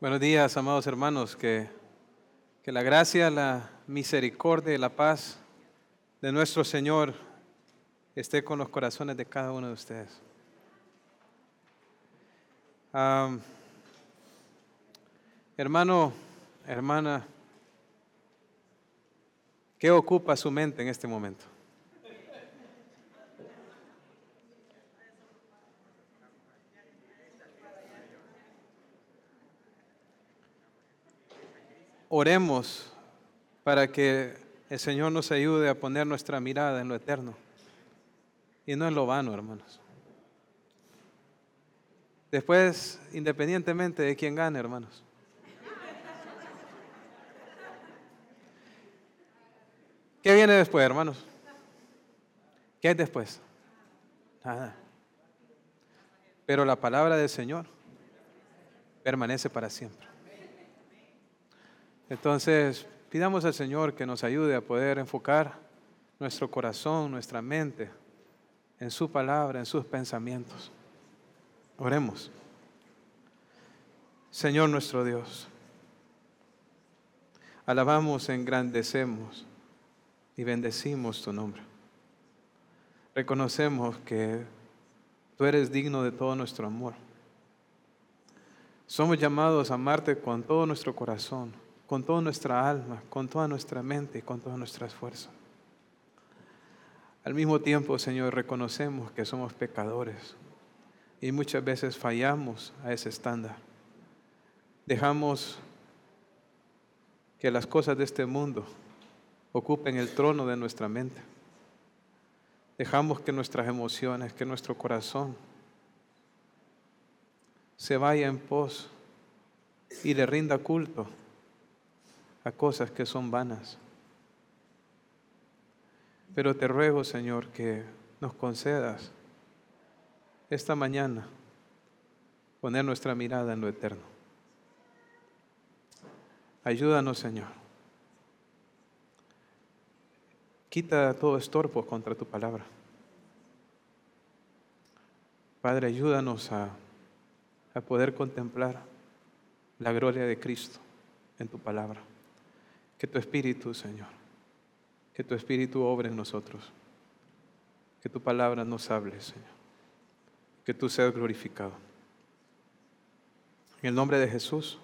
Buenos días, amados hermanos. Que, que la gracia, la misericordia y la paz de nuestro Señor esté con los corazones de cada uno de ustedes. Hermano, hermana, ¿qué ocupa su mente en este momento? Oremos para que el Señor nos ayude a poner nuestra mirada en lo eterno y no en lo vano, hermanos. Después, independientemente de quién gane, hermanos. ¿Qué viene después, hermanos? ¿Qué hay después? Nada. Pero la palabra del Señor permanece para siempre. Entonces, pidamos al Señor que nos ayude a poder enfocar nuestro corazón, nuestra mente en su palabra, en sus pensamientos. Oremos. Señor nuestro Dios, alabamos, engrandecemos y bendecimos tu nombre. Reconocemos que tú eres digno de todo nuestro amor. Somos llamados a amarte con todo nuestro corazón, con toda nuestra alma, con toda nuestra mente y con todas nuestras fuerzas. Al mismo tiempo, Señor, reconocemos que somos pecadores y muchas veces fallamos a ese estándar. Dejamos que las cosas de este mundo ocupen el trono de nuestra mente. Dejamos que nuestras emociones, que nuestro corazón se vaya en pos y le rinda culto a cosas que son vanas. Pero te ruego, Señor, que nos concedas esta mañana poner nuestra mirada en lo eterno. Ayúdanos, Señor. Quita todo estorbo contra tu palabra. Padre, ayúdanos a, a poder contemplar la gloria de Cristo en tu palabra. Que tu Espíritu, Señor, que tu Espíritu obre en nosotros. Que tu palabra nos hable, Señor. Que tú seas glorificado. En el nombre de Jesús.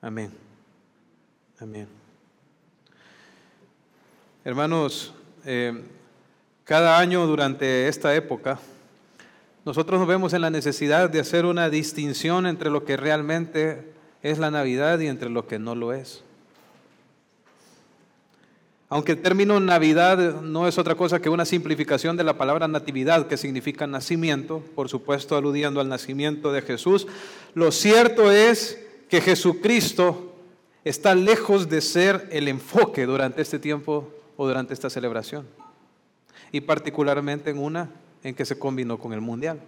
Amén. Amén. Hermanos, eh, cada año durante esta época, nosotros nos vemos en la necesidad de hacer una distinción entre lo que realmente es la Navidad y entre lo que no lo es. Aunque el término Navidad no es otra cosa que una simplificación de la palabra natividad, que significa nacimiento, por supuesto aludiendo al nacimiento de Jesús, lo cierto es que Jesucristo está lejos de ser el enfoque durante este tiempo o durante esta celebración. Y particularmente en una en que se combinó con el mundial.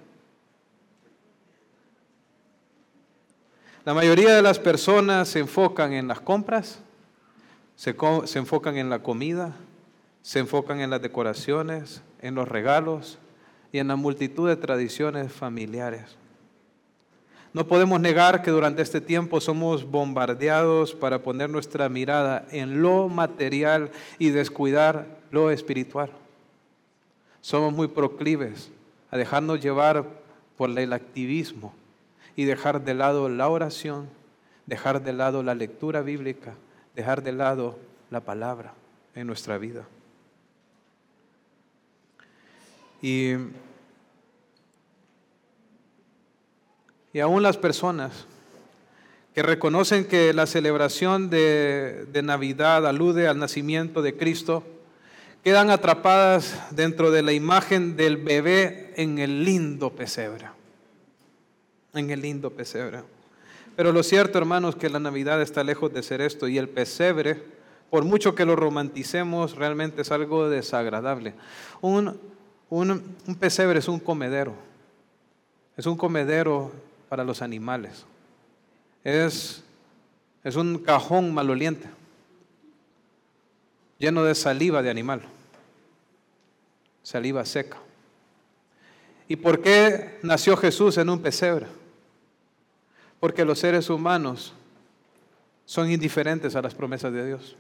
La mayoría de las personas se enfocan en las compras, se, se enfocan en la comida, se enfocan en las decoraciones, en los regalos y en la multitud de tradiciones familiares. No podemos negar que durante este tiempo somos bombardeados para poner nuestra mirada en lo material y descuidar lo espiritual. Somos muy proclives a dejarnos llevar por el activismo y dejar de lado la oración, dejar de lado la lectura bíblica, dejar de lado la palabra en nuestra vida. Y, y aún las personas que reconocen que la celebración de, de Navidad alude al nacimiento de Cristo, quedan atrapadas dentro de la imagen del bebé en el lindo pesebre. En el lindo pesebre. Pero lo cierto, hermanos, que la Navidad está lejos de ser esto y el pesebre, por mucho que lo romanticemos, realmente es algo desagradable. Un, un, un pesebre es un comedero, es un comedero para los animales, es, es un cajón maloliente, lleno de saliva de animal, saliva seca. ¿Y por qué nació Jesús en un pesebre? Porque los seres humanos son indiferentes a las promesas de Dios.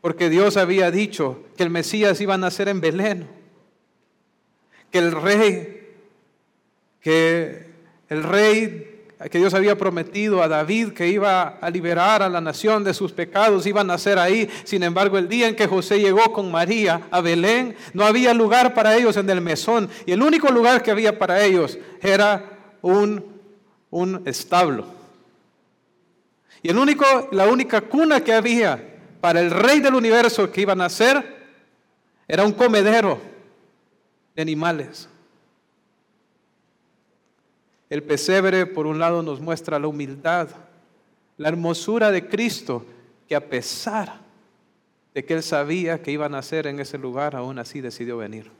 Porque Dios había dicho que el Mesías iba a nacer en Belén, que el rey, que el rey que Dios había prometido a David que iba a liberar a la nación de sus pecados, iba a nacer ahí. Sin embargo, el día en que José llegó con María a Belén, no había lugar para ellos en el mesón. Y el único lugar que había para ellos era un, un establo. Y el único, la única cuna que había para el rey del universo que iba a nacer era un comedero de animales. El pesebre, por un lado, nos muestra la humildad, la hermosura de Cristo, que a pesar de que él sabía que iba a nacer en ese lugar, aún así decidió venir.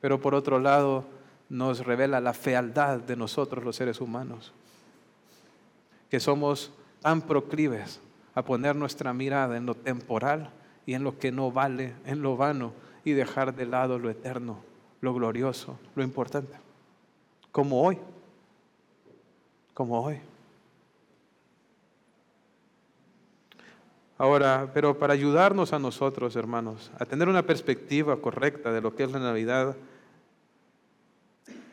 Pero por otro lado, nos revela la fealdad de nosotros los seres humanos, que somos tan proclives a poner nuestra mirada en lo temporal y en lo que no vale, en lo vano, y dejar de lado lo eterno, lo glorioso, lo importante, como hoy. Como hoy. Ahora, pero para ayudarnos a nosotros, hermanos, a tener una perspectiva correcta de lo que es la Navidad,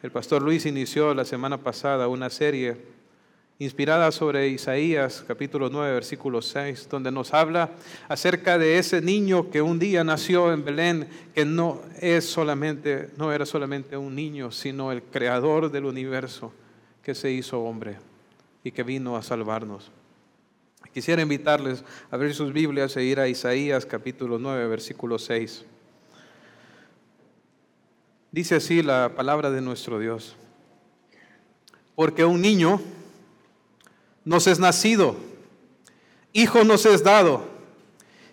el pastor Luis inició la semana pasada una serie inspirada sobre Isaías capítulo 9 versículo 6, donde nos habla acerca de ese niño que un día nació en Belén, que no es solamente no era solamente un niño, sino el creador del universo que se hizo hombre y que vino a salvarnos. Quisiera invitarles a abrir sus Biblias e ir a Isaías capítulo 9, versículo 6. Dice así la palabra de nuestro Dios. Porque un niño nos es nacido, hijo nos es dado,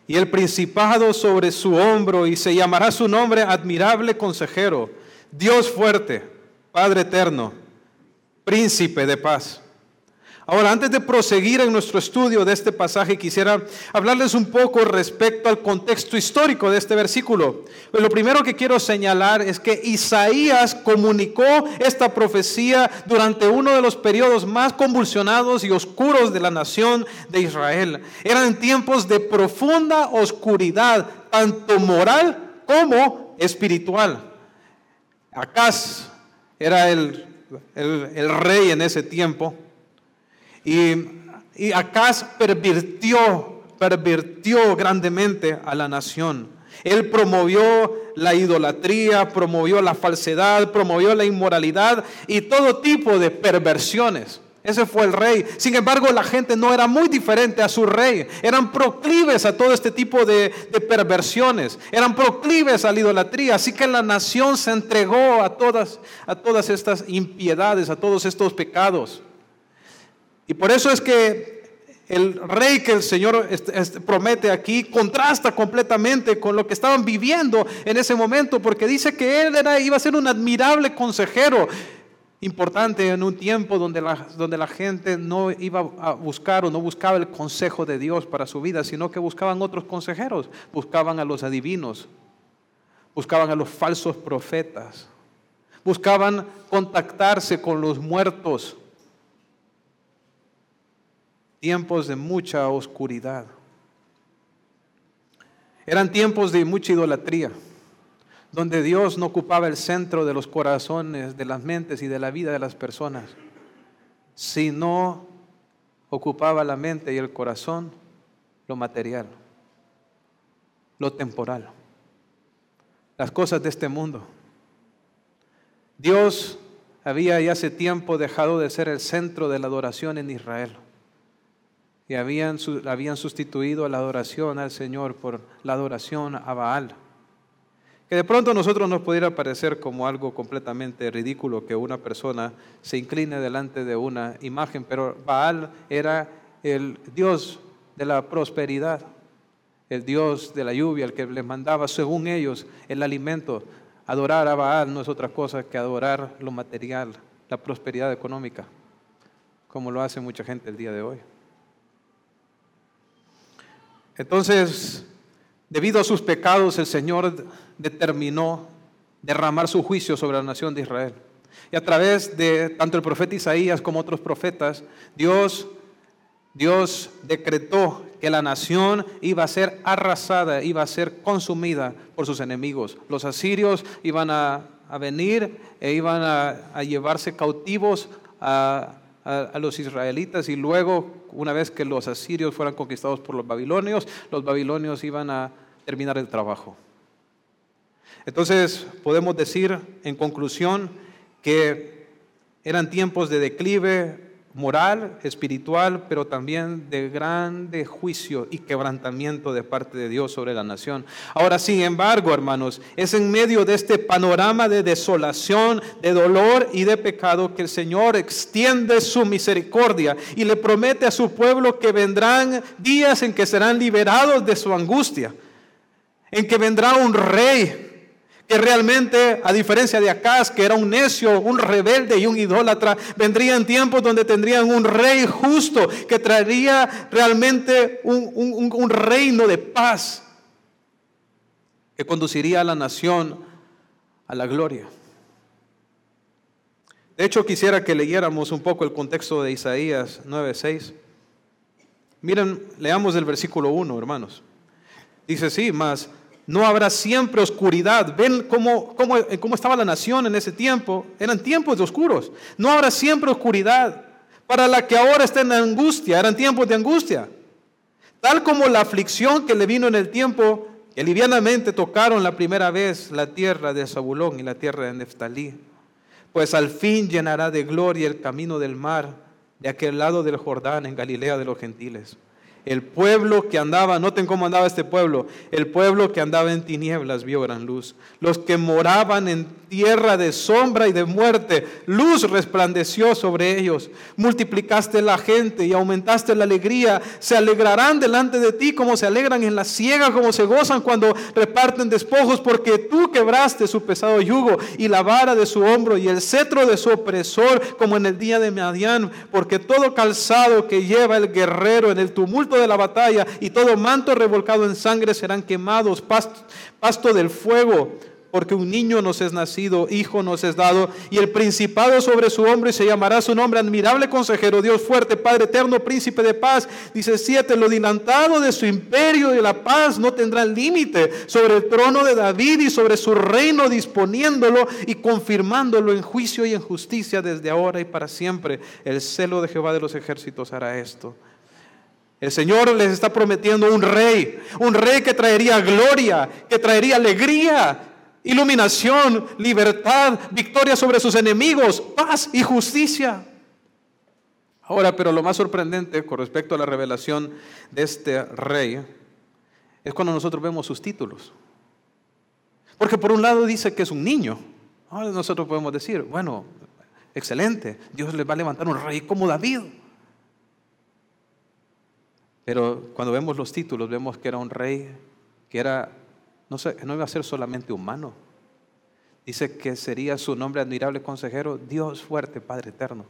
y el principado sobre su hombro, y se llamará su nombre admirable consejero, Dios fuerte, Padre eterno príncipe de paz. Ahora, antes de proseguir en nuestro estudio de este pasaje, quisiera hablarles un poco respecto al contexto histórico de este versículo. Pues lo primero que quiero señalar es que Isaías comunicó esta profecía durante uno de los periodos más convulsionados y oscuros de la nación de Israel. Eran tiempos de profunda oscuridad, tanto moral como espiritual. Acaz era el el, rey en ese tiempo. Y, y Acaz pervirtió, grandemente a la nación. Él promovió la idolatría, promovió la falsedad, promovió la inmoralidad y todo tipo de perversiones. Ese fue el rey. Sin embargo, la gente no era muy diferente a su rey. Eran proclives a todo este tipo de, perversiones. Eran proclives a la idolatría. Así que la nación se entregó a todas, a todas estas impiedades, a todos estos pecados. Y por eso es que el rey que el Señor promete aquí contrasta completamente con lo que estaban viviendo en ese momento, porque dice que él era, iba a ser un admirable consejero importante en un tiempo donde la, donde la gente no iba a buscar o no buscaba el consejo de Dios para su vida, sino que buscaban otros consejeros, buscaban a los adivinos, buscaban a los falsos profetas, buscaban contactarse con los muertos. Tiempos de mucha oscuridad. Eran tiempos de mucha idolatría donde Dios no ocupaba el centro de los corazones, de las mentes y de la vida de las personas, sino ocupaba la mente y el corazón lo material, lo temporal, las cosas de este mundo. Dios había ya hace tiempo dejado de ser el centro de la adoración en Israel y habían, habían sustituido la adoración al Señor por la adoración a Baal que de pronto a nosotros nos pudiera parecer como algo completamente ridículo que una persona se incline delante de una imagen, pero Baal era el Dios de la prosperidad, el Dios de la lluvia, el que les mandaba, según ellos, el alimento. Adorar a Baal no es otra cosa que adorar lo material, la prosperidad económica, como lo hace mucha gente el día de hoy. Entonces, Debido a sus pecados, el Señor determinó derramar su juicio sobre la nación de Israel. Y a través de tanto el profeta Isaías como otros profetas, Dios, Dios decretó que la nación iba a ser arrasada, iba a ser consumida por sus enemigos. Los asirios iban a, venir e iban a, llevarse cautivos a, a, los israelitas y luego, una vez que los asirios fueran conquistados por los babilonios, los babilonios iban a terminar el trabajo. Entonces, podemos decir en conclusión que eran tiempos de declive moral, espiritual, pero también de grande juicio y quebrantamiento de parte de Dios sobre la nación. Ahora, sin embargo, hermanos, es en medio de este panorama de desolación, de dolor y de pecado que el Señor extiende su misericordia y le promete a su pueblo que vendrán días en que serán liberados de su angustia, en que vendrá un rey que realmente, a diferencia de Acaz, que era un necio, un rebelde y un idólatra, vendrían tiempos donde tendrían un rey justo, que traería realmente un, un reino de paz, que conduciría a la nación a la gloria. De hecho, quisiera que leyéramos un poco el contexto de Isaías 9:6. Miren, leamos el versículo 1, hermanos. Dice, sí, más no habrá siempre oscuridad. Ven cómo, cómo, cómo, estaba la nación en ese tiempo. Eran tiempos de oscuros. No habrá siempre oscuridad. Para la que ahora está en angustia, eran tiempos de angustia. Tal como la aflicción que le vino en el tiempo que livianamente tocaron la primera vez la tierra de Zabulón y la tierra de Neftalí. Pues al fin llenará de gloria el camino del mar de aquel lado del Jordán en Galilea de los gentiles. El pueblo que andaba, noten cómo andaba este pueblo, el pueblo que andaba en tinieblas vio gran luz. Los que moraban en tierra de sombra y de muerte, luz resplandeció sobre ellos. Multiplicaste la gente y aumentaste la alegría. Se alegrarán delante de ti como se alegran en la ciega, como se gozan cuando reparten despojos, porque tú quebraste su pesado yugo y la vara de su hombro y el cetro de su opresor, como en el día de Madián, porque todo calzado que lleva el guerrero en el tumulto de la batalla y todo manto revolcado en sangre serán quemados, pasto, del fuego porque un niño nos es nacido, hijo nos es dado, y el principado sobre su hombro y se llamará su nombre admirable consejero, Dios fuerte, Padre eterno, príncipe de paz. Dice siete, lo dilantado de su imperio y la paz no tendrá límite sobre el trono de David y sobre su reino, disponiéndolo y confirmándolo en juicio y en justicia desde ahora y para siempre. El celo de Jehová de los ejércitos hará esto. El Señor les está prometiendo un rey, un rey que traería gloria, que traería alegría, iluminación, libertad, victoria sobre sus enemigos, paz y justicia. Ahora, pero lo más sorprendente con respecto a la revelación de este rey es cuando nosotros vemos sus títulos. Porque por un lado dice que es un niño. nosotros podemos decir, bueno, excelente, Dios les va a levantar un rey como David. Pero cuando vemos los títulos, vemos que era un rey que era, no, sé, no iba a ser solamente humano. Dice que sería su nombre admirable consejero, Dios fuerte, Padre eterno.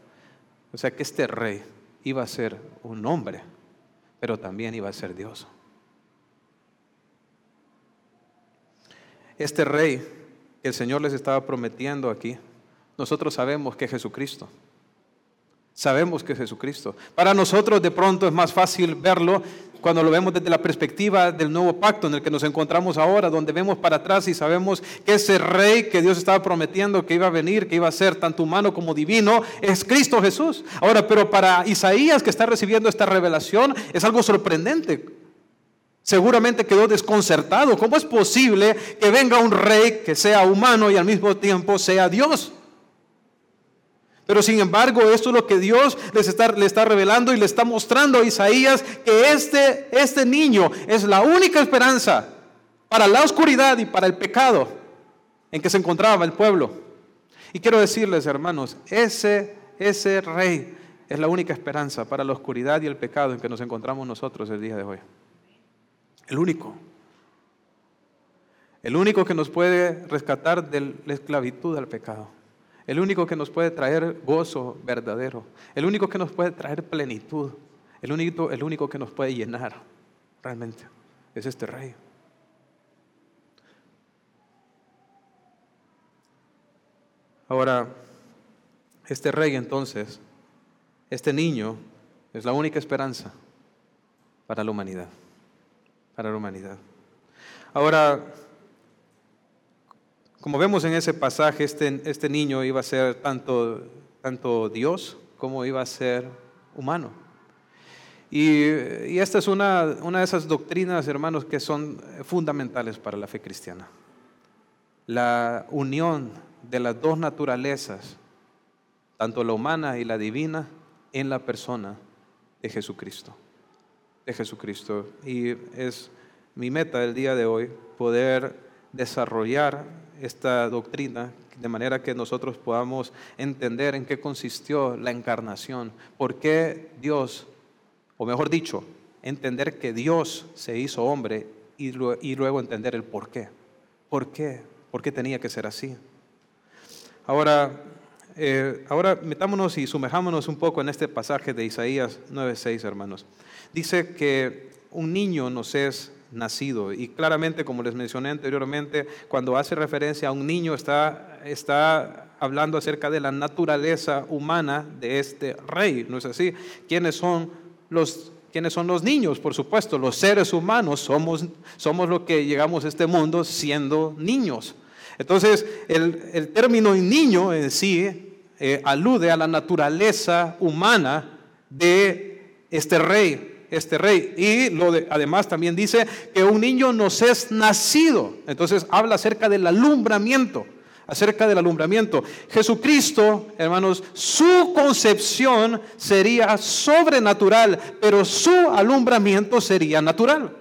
O sea que este rey iba a ser un hombre, pero también iba a ser Dios. Este rey que el Señor les estaba prometiendo aquí, nosotros sabemos que es Jesucristo. Sabemos que es Jesucristo. Para nosotros de pronto es más fácil verlo cuando lo vemos desde la perspectiva del nuevo pacto en el que nos encontramos ahora, donde vemos para atrás y sabemos que ese rey que Dios estaba prometiendo que iba a venir, que iba a ser tanto humano como divino, es Cristo Jesús. Ahora, pero para Isaías que está recibiendo esta revelación es algo sorprendente. Seguramente quedó desconcertado. ¿Cómo es posible que venga un rey que sea humano y al mismo tiempo sea Dios? Pero sin embargo, esto es lo que Dios les está, le está revelando y le está mostrando a Isaías que este, este niño es la única esperanza para la oscuridad y para el pecado en que se encontraba el pueblo. Y quiero decirles, hermanos, ese, ese rey es la única esperanza para la oscuridad y el pecado en que nos encontramos nosotros el día de hoy. El único. El único que nos puede rescatar de la esclavitud al pecado el único que nos puede traer gozo verdadero, el único que nos puede traer plenitud, el único, el único que nos puede llenar realmente es este rey. Ahora, Este rey entonces, este niño, es la única esperanza para la humanidad, para la humanidad. Ahora, como vemos en ese pasaje, este, este niño iba a ser tanto, Dios como iba a ser humano. Y, esta es una, una de esas doctrinas, hermanos, que son fundamentales para la fe cristiana. La unión de las dos naturalezas, tanto la humana y la divina, en la persona de Jesucristo. De Jesucristo. Y es mi meta el día de hoy poder desarrollar esta doctrina de manera que nosotros podamos entender en qué consistió la encarnación, por qué Dios, o mejor dicho, entender que Dios se hizo hombre y luego entender el por qué. ¿Por qué? ¿Por qué tenía que ser así? Ahora, eh, ahora metámonos y sumerjámonos un poco en este pasaje de Isaías 9:6, hermanos. Dice que un niño nos es nacido. Y claramente, como les mencioné anteriormente, cuando hace referencia a un niño está, está hablando acerca de la naturaleza humana de este rey, ¿no es así? ¿Quiénes son los, quiénes son los niños? Por supuesto, los seres humanos somos, somos los que llegamos a este mundo siendo niños. Entonces, el, el término niño en sí eh, alude a la naturaleza humana de este rey, este rey. Y lo de, además también dice que un niño nos es nacido. Entonces habla acerca del alumbramiento, acerca del alumbramiento. Jesucristo, hermanos, su concepción sería sobrenatural, pero su alumbramiento sería natural.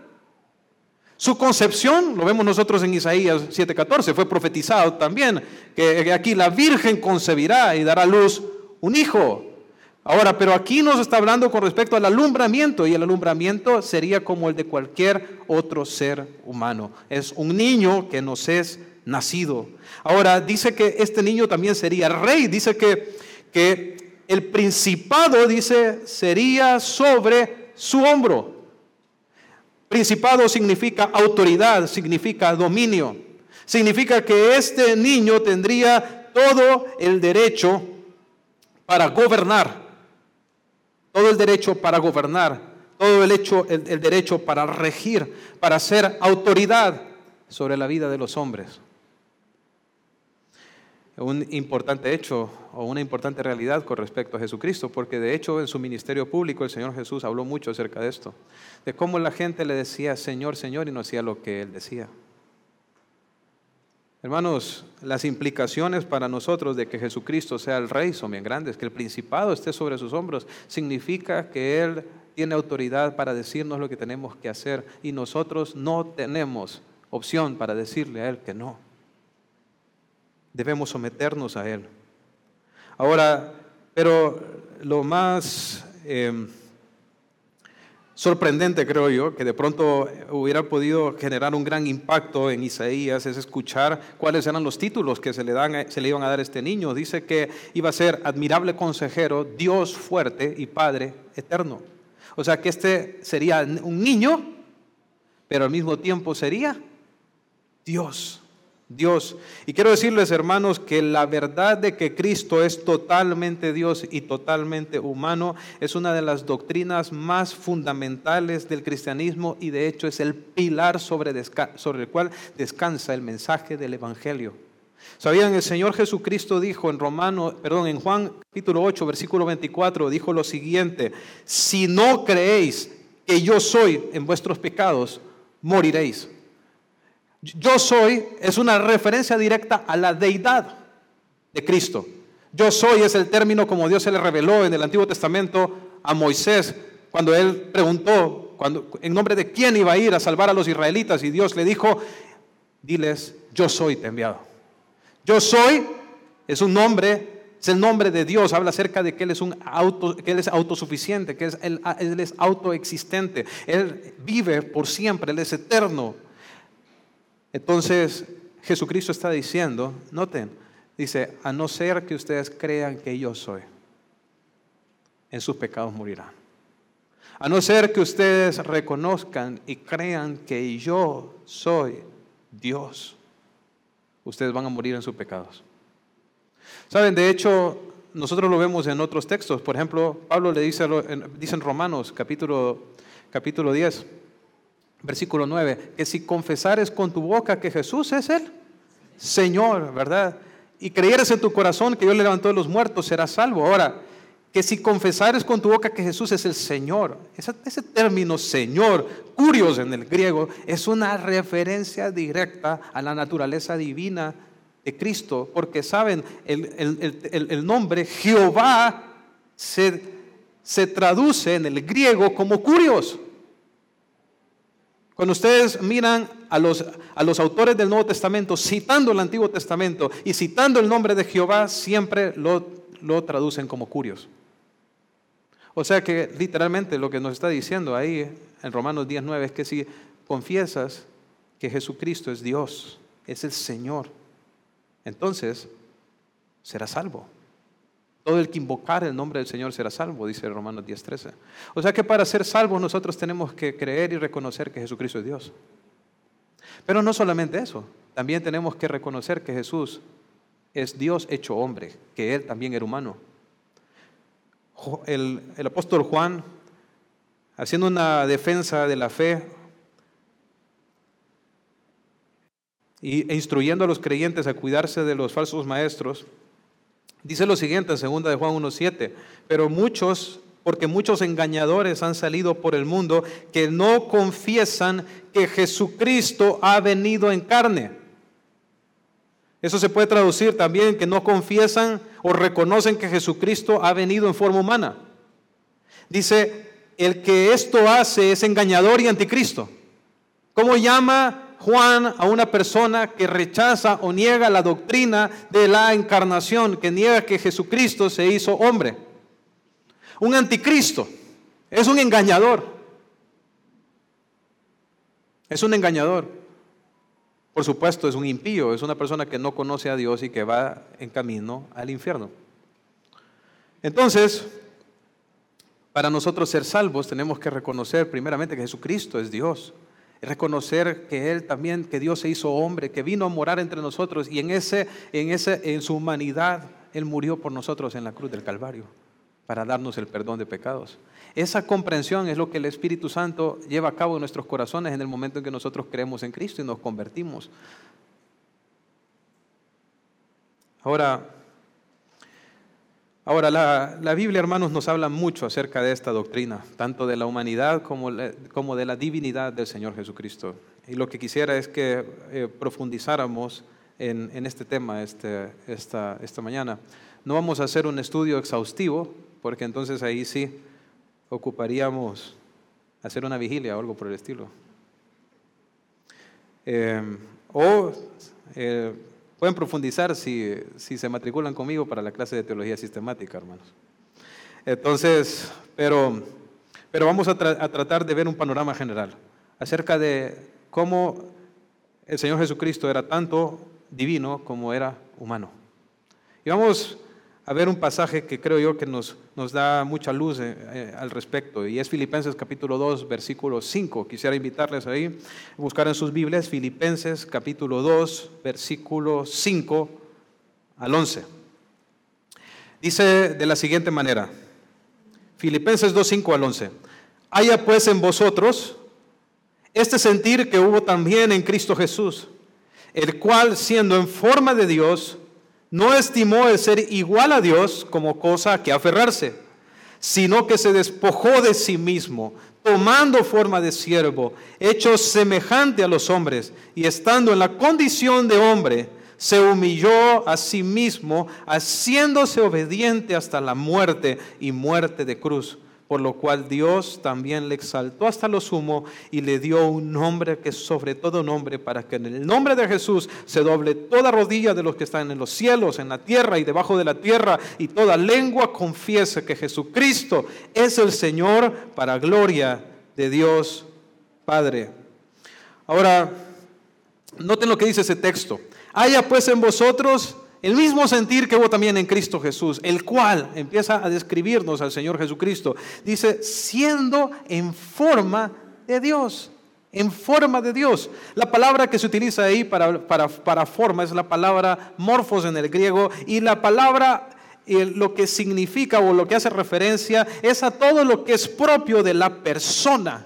Su concepción, lo vemos nosotros en Isaías 7:14, fue profetizado también, que aquí la Virgen concebirá y dará luz un hijo. Ahora, pero aquí nos está hablando con respecto al alumbramiento y el alumbramiento sería como el de cualquier otro ser humano. Es un niño que nos es nacido. Ahora, dice que este niño también sería rey, dice que, que el principado, dice, sería sobre su hombro. Principado significa autoridad, significa dominio. Significa que este niño tendría todo el derecho para gobernar todo el derecho para gobernar, todo el, hecho, el, derecho para regir, para ser autoridad sobre la vida de los hombres. Un importante hecho o una importante realidad con respecto a Jesucristo, porque de hecho en su ministerio público el Señor Jesús habló mucho acerca de esto, de cómo la gente le decía Señor, Señor y no hacía lo que él decía. Hermanos, las implicaciones para nosotros de que Jesucristo sea el rey son bien grandes, que el principado esté sobre sus hombros, significa que Él tiene autoridad para decirnos lo que tenemos que hacer y nosotros no tenemos opción para decirle a Él que no. Debemos someternos a Él. Ahora, pero lo más... Eh, sorprendente, creo yo, que de pronto hubiera podido generar un gran impacto en Isaías, es escuchar cuáles eran los títulos que se le, dan, se le iban a dar a este niño. Dice que iba a ser admirable consejero, Dios fuerte y Padre eterno. O sea que este sería un niño, pero al mismo tiempo sería Dios. Dios. Y quiero decirles, hermanos, que la verdad de que Cristo es totalmente Dios y totalmente humano es una de las doctrinas más fundamentales del cristianismo y de hecho es el pilar sobre, el cual descansa el mensaje del Evangelio. Sabían, el Señor Jesucristo dijo en Romano, perdón, en Juan capítulo 8, versículo 24, dijo lo siguiente: Si no creéis que yo soy en vuestros pecados, moriréis. Yo soy es una referencia directa a la deidad de Cristo. Yo soy es el término como Dios se le reveló en el Antiguo Testamento a Moisés cuando él preguntó cuando, en nombre de quién iba a ir a salvar a los israelitas y Dios le dijo, diles, yo soy te enviado. Yo soy es un nombre, es el nombre de Dios, habla acerca de que Él es, un auto, que él es autosuficiente, que es, él, él es autoexistente, Él vive por siempre, Él es eterno. Entonces Jesucristo está diciendo, noten, dice, a no ser que ustedes crean que yo soy, en sus pecados morirán. A no ser que ustedes reconozcan y crean que yo soy Dios, ustedes van a morir en sus pecados. Saben, de hecho, nosotros lo vemos en otros textos. Por ejemplo, Pablo le dice, dice en Romanos capítulo, capítulo 10, versículo 9, que si confesares con tu boca que Jesús es el Señor, ¿verdad? Y creyeres en tu corazón que Dios le levantó de los muertos, serás salvo. Ahora, que si confesares con tu boca que Jesús es el Señor, ese, ese, término Señor, curios en el griego, es una referencia directa a la naturaleza divina de Cristo, porque saben, el, nombre Jehová se, se traduce en el griego como curios. Cuando ustedes miran a los, a los, autores del Nuevo Testamento citando el Antiguo Testamento y citando el nombre de Jehová, siempre lo, lo traducen como curios. O sea que literalmente lo que nos está diciendo ahí en Romanos 19 es que si confiesas que Jesucristo es Dios, es el Señor, entonces será salvo. Todo el que invocar el nombre del Señor será salvo, dice Romanos 10:13. O sea que para ser salvos nosotros tenemos que creer y reconocer que Jesucristo es Dios. Pero no solamente eso, también tenemos que reconocer que Jesús es Dios hecho hombre, que Él también era humano el, apóstol Juan, haciendo una defensa de la fe e instruyendo a los creyentes a cuidarse de los falsos maestros, dice lo siguiente en 2 de Juan 1.7, pero muchos, porque muchos engañadores han salido por el mundo que no confiesan que Jesucristo ha venido en carne. Eso se puede traducir también que no confiesan o reconocen que Jesucristo ha venido en forma humana. Dice, el que esto hace es engañador y anticristo. ¿Cómo llama Juan a una persona que rechaza o niega la doctrina de la encarnación, que niega que Jesucristo se hizo hombre? Un anticristo. Es un engañador. Es un engañador. Por supuesto, es un impío, es una persona que no conoce a Dios y que va en camino al infierno. Entonces, para nosotros ser salvos tenemos que reconocer primeramente que Jesucristo es Dios. Reconocer que Él también, que Dios se hizo hombre, que vino a morar entre nosotros y en, ese, en, ese, en su humanidad Él murió por nosotros en la cruz del Calvario para darnos el perdón de pecados. Esa comprensión es lo que el Espíritu Santo lleva a cabo en nuestros corazones en el momento en que nosotros creemos en Cristo y nos convertimos. Ahora, ahora la, Biblia, hermanos, nos habla mucho acerca de esta doctrina, tanto de la humanidad como, como de la divinidad del Señor Jesucristo. Y lo que quisiera es que eh, profundizáramos en, en, este tema este, esta, esta mañana. No vamos a hacer un estudio exhaustivo, porque entonces ahí sí ocuparíamos hacer una vigilia o algo por el estilo. Em, o eh, pueden profundizar si, si, se matriculan conmigo para la clase de teología sistemática, hermanos. Entonces, pero, pero vamos a, a tratar de ver un panorama general acerca de cómo el Señor Jesucristo era tanto divino como era humano. Y vamos a ver un pasaje que creo yo que nos, nos da mucha luz eh, eh, al respecto, y es Filipenses capítulo 2, versículo 5. Quisiera invitarles ahí a buscar en sus Biblias Filipenses capítulo 2, versículo 5 al 11. Dice de la siguiente manera, Filipenses 2, 5 al 11. Haya pues en vosotros este sentir que hubo también en Cristo Jesús, el cual siendo en forma de Dios, no estimó el ser igual a Dios como cosa a que aferrarse, sino que se despojó de sí mismo, tomando forma de siervo, hecho semejante a los hombres, y estando en la condición de hombre, se humilló a sí mismo, haciéndose obediente hasta la muerte y muerte de cruz por lo cual Dios también le exaltó hasta lo sumo y le dio un nombre que es sobre todo nombre, para que en el nombre de Jesús se doble toda rodilla de los que están en los cielos, en la tierra y debajo de la tierra, y toda lengua confiese que Jesucristo es el Señor para gloria de Dios Padre. Ahora, noten lo que dice ese texto. Haya pues en vosotros el mismo sentir que hubo también en Cristo Jesús, el cual empieza a describirnos al Señor Jesucristo. Dice, siendo en forma de Dios, en forma de Dios. La palabra que se utiliza ahí para, para, forma es la palabra morfos en el griego y la palabra y lo que significa o lo que hace referencia es a todo lo que es propio de la persona.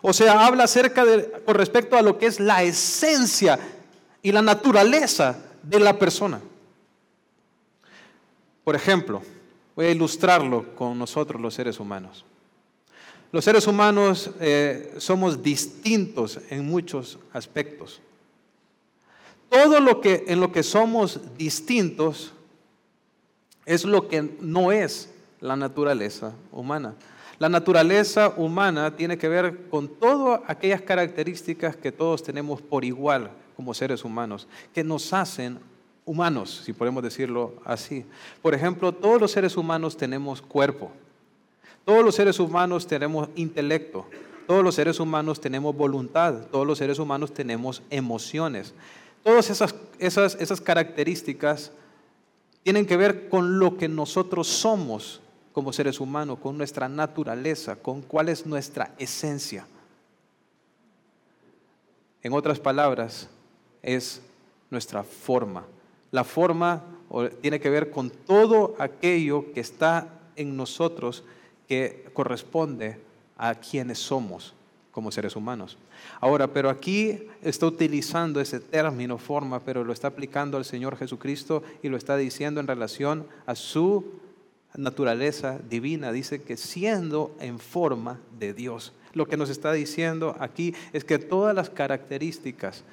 O sea, habla acerca de, con respecto a lo que es la esencia y la naturaleza de la persona. Por ejemplo, voy a ilustrarlo con nosotros los seres humanos. Los seres humanos eh, somos distintos en muchos aspectos. Todo lo que en lo que somos distintos es lo que no es la naturaleza humana. La naturaleza humana tiene que ver con todas aquellas características que todos tenemos por igual como seres humanos, que nos hacen humanos, si podemos decirlo así. Por ejemplo, todos los seres humanos tenemos cuerpo, todos los seres humanos tenemos intelecto, todos los seres humanos tenemos voluntad, todos los seres humanos tenemos emociones. Todas esas, esas, esas características tienen que ver con lo que nosotros somos como seres humanos, con nuestra naturaleza, con cuál es nuestra esencia. En otras palabras, es nuestra forma. La forma tiene que ver con todo aquello que está en nosotros que corresponde a quienes somos como seres humanos. Ahora, pero aquí está utilizando ese término forma, pero lo está aplicando al Señor Jesucristo y lo está diciendo en relación a su naturaleza divina. Dice que siendo en forma de Dios. Lo que nos está diciendo aquí es que todas las características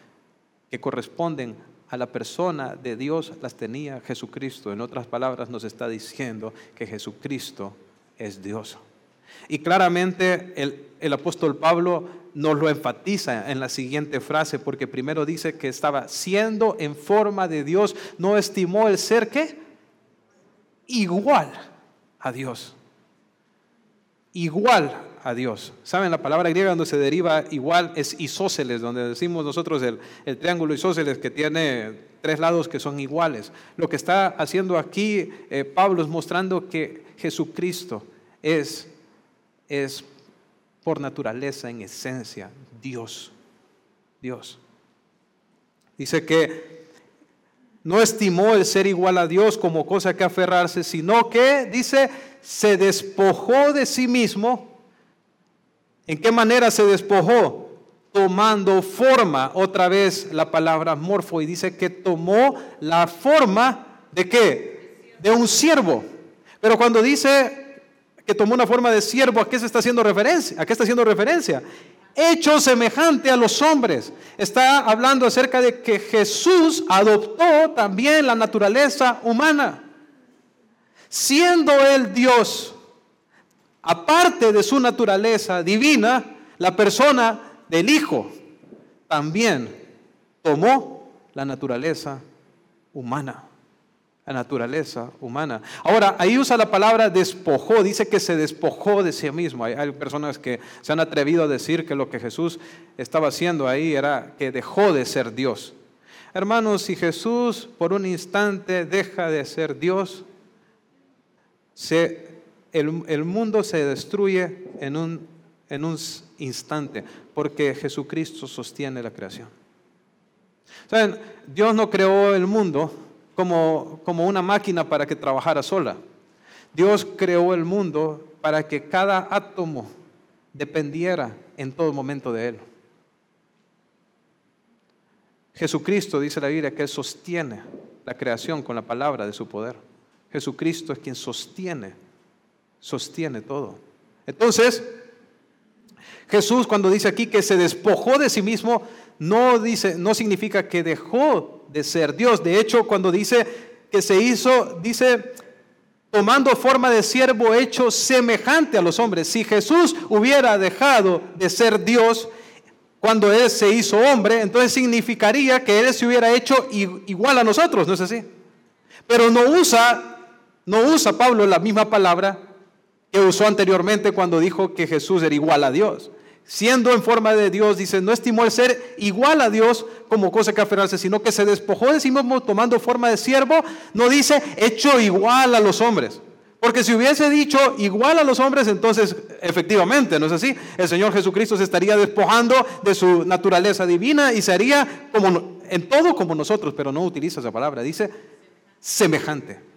que corresponden a la persona de Dios las tenía Jesucristo. En otras palabras, nos está diciendo que Jesucristo es Dios. Y claramente el, apóstol Pablo nos lo enfatiza en la siguiente frase, porque primero dice que estaba siendo en forma de Dios, no estimó el ser que igual a Dios. Igual a Dios. ¿Saben? La palabra griega donde se deriva igual es isósceles, donde decimos nosotros el, triángulo isósceles que tiene tres lados que son iguales. Lo que está haciendo aquí eh, Pablo es mostrando que Jesucristo es es por naturaleza, en esencia, Dios. Dios. Dice que no estimó el ser igual a Dios como cosa que aferrarse, sino que, dice, se despojó de sí mismo. ¿En qué manera se despojó? Tomando forma, otra vez la palabra morfo, y dice que tomó la forma de qué? De un siervo. Pero cuando dice que tomó una forma de siervo, ¿a qué se está haciendo referencia? ¿A qué está haciendo referencia? Hecho semejante a los hombres. Está hablando acerca de que Jesús adoptó también la naturaleza humana. Siendo él Dios, aparte de su naturaleza divina, la persona del Hijo también tomó la naturaleza humana la naturaleza humana. Ahora, ahí usa la palabra despojó, dice que se despojó de sí mismo. Hay, personas que se han atrevido a decir que lo que Jesús estaba haciendo ahí era que dejó de ser Dios. Hermanos, si Jesús por un instante deja de ser Dios, el, mundo se destruye en un, en un instante, porque Jesucristo sostiene la creación. ¿Saben? Dios no creó el mundo como, como una máquina para que trabajara sola. Dios creó el mundo para que cada átomo dependiera en todo momento de Él. Jesucristo, dice la Biblia, que Él sostiene la creación con la palabra de su poder. Jesucristo es quien sostiene, sostiene todo. Entonces, Jesús cuando dice aquí que se despojó de sí mismo, no, dice, no significa que dejó de ser Dios. De hecho, cuando dice que se hizo, dice, tomando forma de siervo hecho semejante a los hombres. Si Jesús hubiera dejado de ser Dios cuando Él se hizo hombre, entonces significaría que Él se hubiera hecho igual a nosotros, ¿no es así? Pero no usa, no usa Pablo la misma palabra que usó anteriormente cuando dijo que Jesús era igual a Dios siendo en forma de Dios, dice, no estimó el ser igual a Dios como cosa que aferrarse, sino que se despojó de sí mismo tomando forma de siervo, no dice hecho igual a los hombres. Porque si hubiese dicho igual a los hombres, entonces efectivamente, ¿no es así? El Señor Jesucristo se estaría despojando de su naturaleza divina y sería como en todo como nosotros, pero no utiliza esa palabra, dice semejante.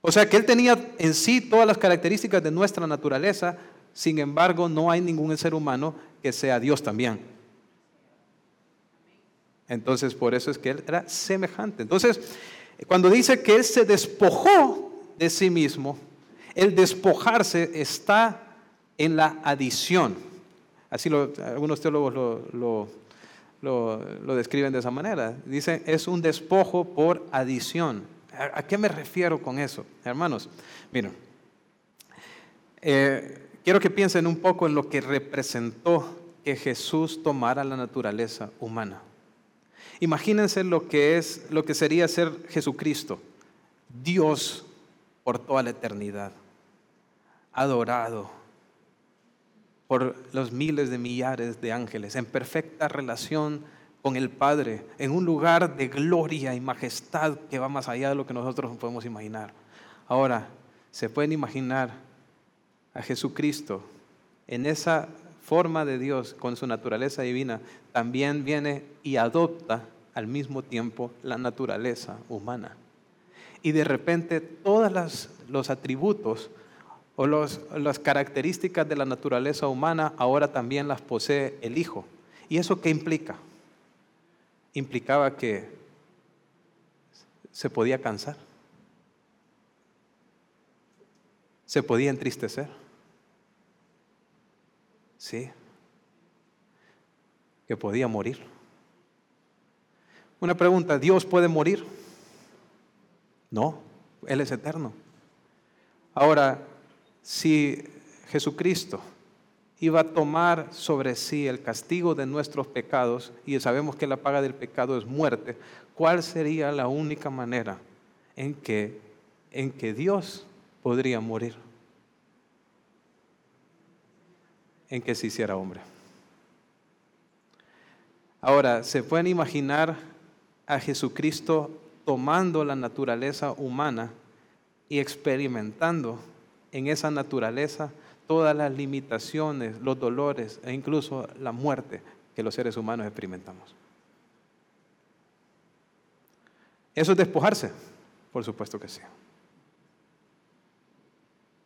O sea que Él tenía en sí todas las características de nuestra naturaleza, sin embargo no hay ningún ser humano que sea Dios también. Entonces por eso es que Él era semejante. Entonces, cuando dice que Él se despojó de sí mismo, el despojarse está en la adición. Así lo, algunos teólogos lo, lo, describen de esa manera. Dicen, es un despojo por adición. ¿A, qué me refiero con eso? Hermanos, miren, eh, quiero que piensen un poco en lo que representó que Jesús tomara la naturaleza humana. Imagínense lo que es, lo que sería ser Jesucristo, Dios por toda la eternidad, adorado por los miles de millares de ángeles, en perfecta relación con el Padre, en un lugar de gloria y majestad que va más allá de lo que nosotros podemos imaginar. Ahora, ¿se pueden imaginar a Jesucristo en esa forma de Dios, con su naturaleza divina, también viene y adopta al mismo tiempo la naturaleza humana. Y de repente todos los atributos o las características de la naturaleza humana ahora también las posee el Hijo. ¿Y eso qué implica? Implicaba que se podía cansar, se podía entristecer Sí. Que podía morir. Una pregunta, ¿Dios puede morir? No, Él es eterno. Ahora, si Jesucristo iba a tomar sobre sí el castigo de nuestros pecados, y sabemos que la paga del pecado es muerte, ¿cuál sería la única manera en que, en que Dios podría morir? en que se hiciera hombre. Ahora, ¿se pueden imaginar a Jesucristo tomando la naturaleza humana y experimentando en esa naturaleza todas las limitaciones, los dolores e incluso la muerte que los seres humanos experimentamos? ¿Eso es despojarse? Por supuesto que sí.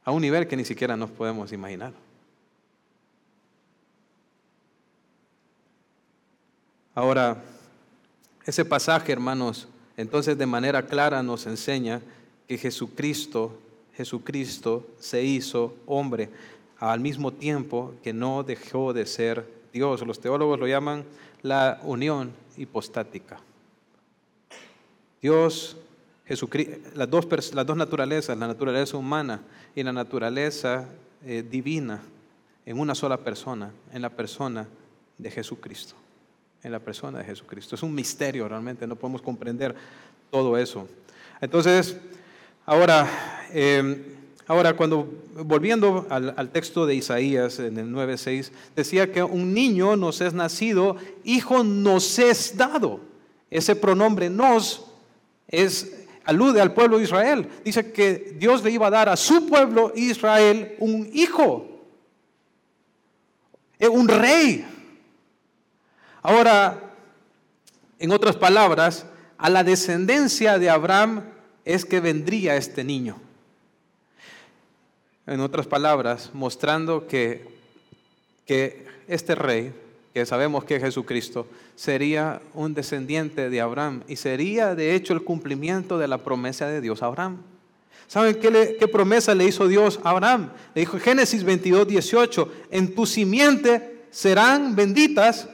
A un nivel que ni siquiera nos podemos imaginar. Ahora, ese pasaje, hermanos, entonces de manera clara nos enseña que Jesucristo, Jesucristo se hizo hombre al mismo tiempo que no dejó de ser Dios. Los teólogos lo llaman la unión hipostática. Dios, Jesucristo, las dos, las dos naturalezas, la naturaleza humana y la naturaleza eh, divina, en una sola persona, en la persona de Jesucristo en la persona de Jesucristo. Es un misterio realmente, no podemos comprender todo eso. Entonces, ahora, em, ahora cuando volviendo al, texto de Isaías en el 9.6, decía que un niño nos es nacido, hijo nos es dado. Ese pronombre nos es alude al pueblo de Israel. Dice que Dios le iba a dar a su pueblo Israel un hijo, eh, un rey. Ahora, en otras palabras, a la descendencia de Abraham es que vendría este niño. En otras palabras, mostrando que, que este rey, que sabemos que es Jesucristo, sería un descendiente de Abraham y sería de hecho el cumplimiento de la promesa de Dios a Abraham. ¿Saben qué, qué promesa le hizo Dios a Abraham? Le dijo Génesis 22, 18, en tu simiente serán benditas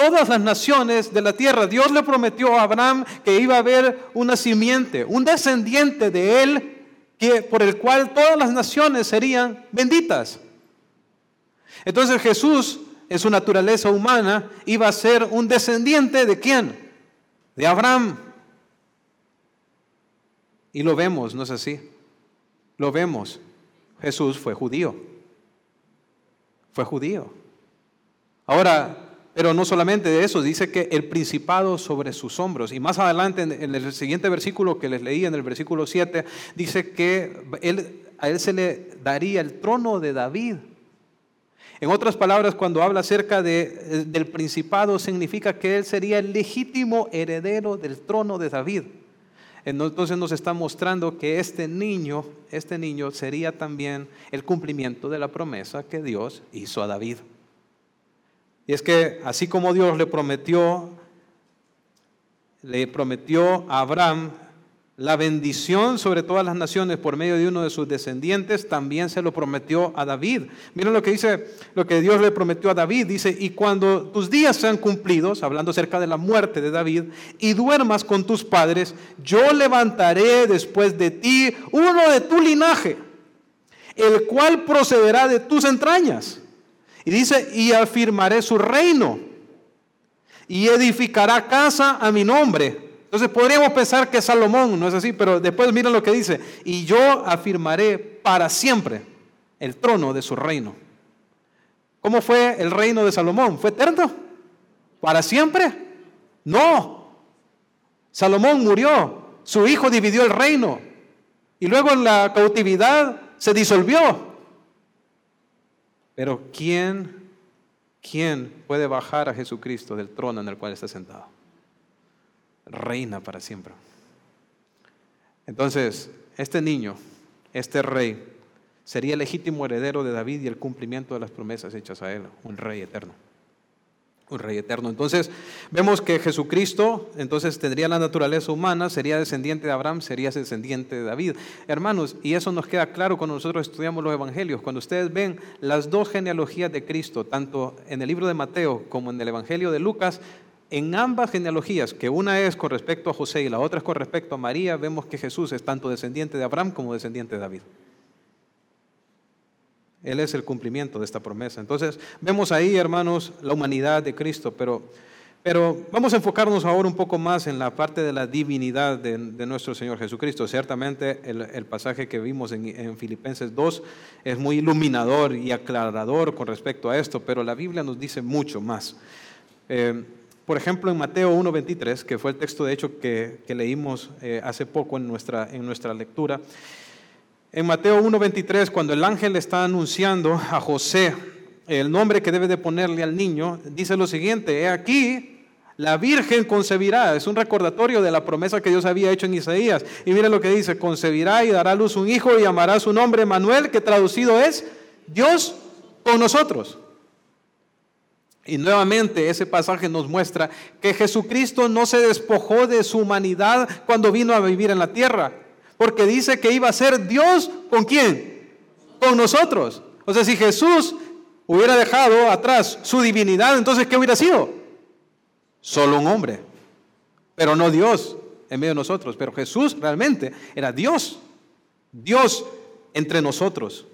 todas las naciones de la tierra. Dios le prometió a Abraham que iba a haber una simiente, un descendiente de él, que, por el cual todas las naciones serían benditas. Entonces Jesús, en su naturaleza humana, iba a ser un descendiente de quién? De Abraham. Y lo vemos, ¿no es así? Lo vemos. Jesús fue judío. Fue judío. Ahora, pero no solamente de eso, dice que el principado sobre sus hombros. Y más adelante, en el siguiente versículo que les leí, en el versículo 7, dice que él, a él se le daría el trono de David. En otras palabras, cuando habla acerca de, del principado, significa que él sería el legítimo heredero del trono de David. Entonces nos está mostrando que este niño, este niño sería también el cumplimiento de la promesa que Dios hizo a David. Y es que así como Dios le prometió, le prometió a Abraham la bendición sobre todas las naciones por medio de uno de sus descendientes, también se lo prometió a David. Miren lo que dice, lo que Dios le prometió a David. Dice, y cuando tus días sean cumplidos, hablando acerca de la muerte de David, y duermas con tus padres, yo levantaré después de ti uno de tu linaje, el cual procederá de tus entrañas. Y dice, y afirmaré su reino, y edificará casa a mi nombre entonces podríamos pensar que Salomón no es así, pero después miren lo que dice, y yo afirmaré para siempre el trono de su reino. ¿Cómo fue el reino de Salomón? ¿Fue eterno? ¿Para siempre? No. Salomón murió, su hijo dividió el reino y luego en la cautividad se disolvió. Pero ¿quién, quién puede bajar a Jesucristo del trono en el cual está sentado? reina para siempre. Entonces, este niño, este rey, sería el legítimo heredero de David y el cumplimiento de las promesas hechas a él, un rey eterno. Un rey eterno. Entonces, vemos que Jesucristo, entonces tendría la naturaleza humana, sería descendiente de Abraham, sería descendiente de David. Hermanos, y eso nos queda claro cuando nosotros estudiamos los evangelios. Cuando ustedes ven las dos genealogías de Cristo, tanto en el libro de Mateo como en el evangelio de Lucas, en ambas genealogías, que una es con respecto a José y la otra es con respecto a María, vemos que Jesús es tanto descendiente de Abraham como descendiente de David. Él es el cumplimiento de esta promesa. Entonces, vemos ahí, hermanos, la humanidad de Cristo, pero, pero vamos a enfocarnos ahora un poco más en la parte de la divinidad de, nuestro Señor Jesucristo. Ciertamente, el, pasaje que vimos en, Filipenses 2 es muy iluminador y aclarador con respecto a esto, pero la Biblia nos dice mucho más. Eh, por ejemplo, en Mateo 1.23, que fue el texto de hecho que, leímos eh, hace poco en nuestra, en nuestra lectura, en Mateo 1.23, cuando el ángel está anunciando a José el nombre que debe de ponerle al niño, dice lo siguiente, he aquí, la Virgen concebirá, es un recordatorio de la promesa que Dios había hecho en Isaías. Y mire lo que dice, concebirá y dará a luz un hijo y llamará su nombre Manuel, que traducido es Dios con nosotros. Y nuevamente ese pasaje nos muestra que Jesucristo no se despojó de su humanidad cuando vino a vivir en la tierra, porque dice que iba a ser Dios con quién? Con nosotros. O sea, si Jesús hubiera dejado atrás su divinidad, entonces ¿qué hubiera sido? Solo un hombre, pero no Dios en medio de nosotros. Pero Jesús realmente era Dios, Dios entre nosotros.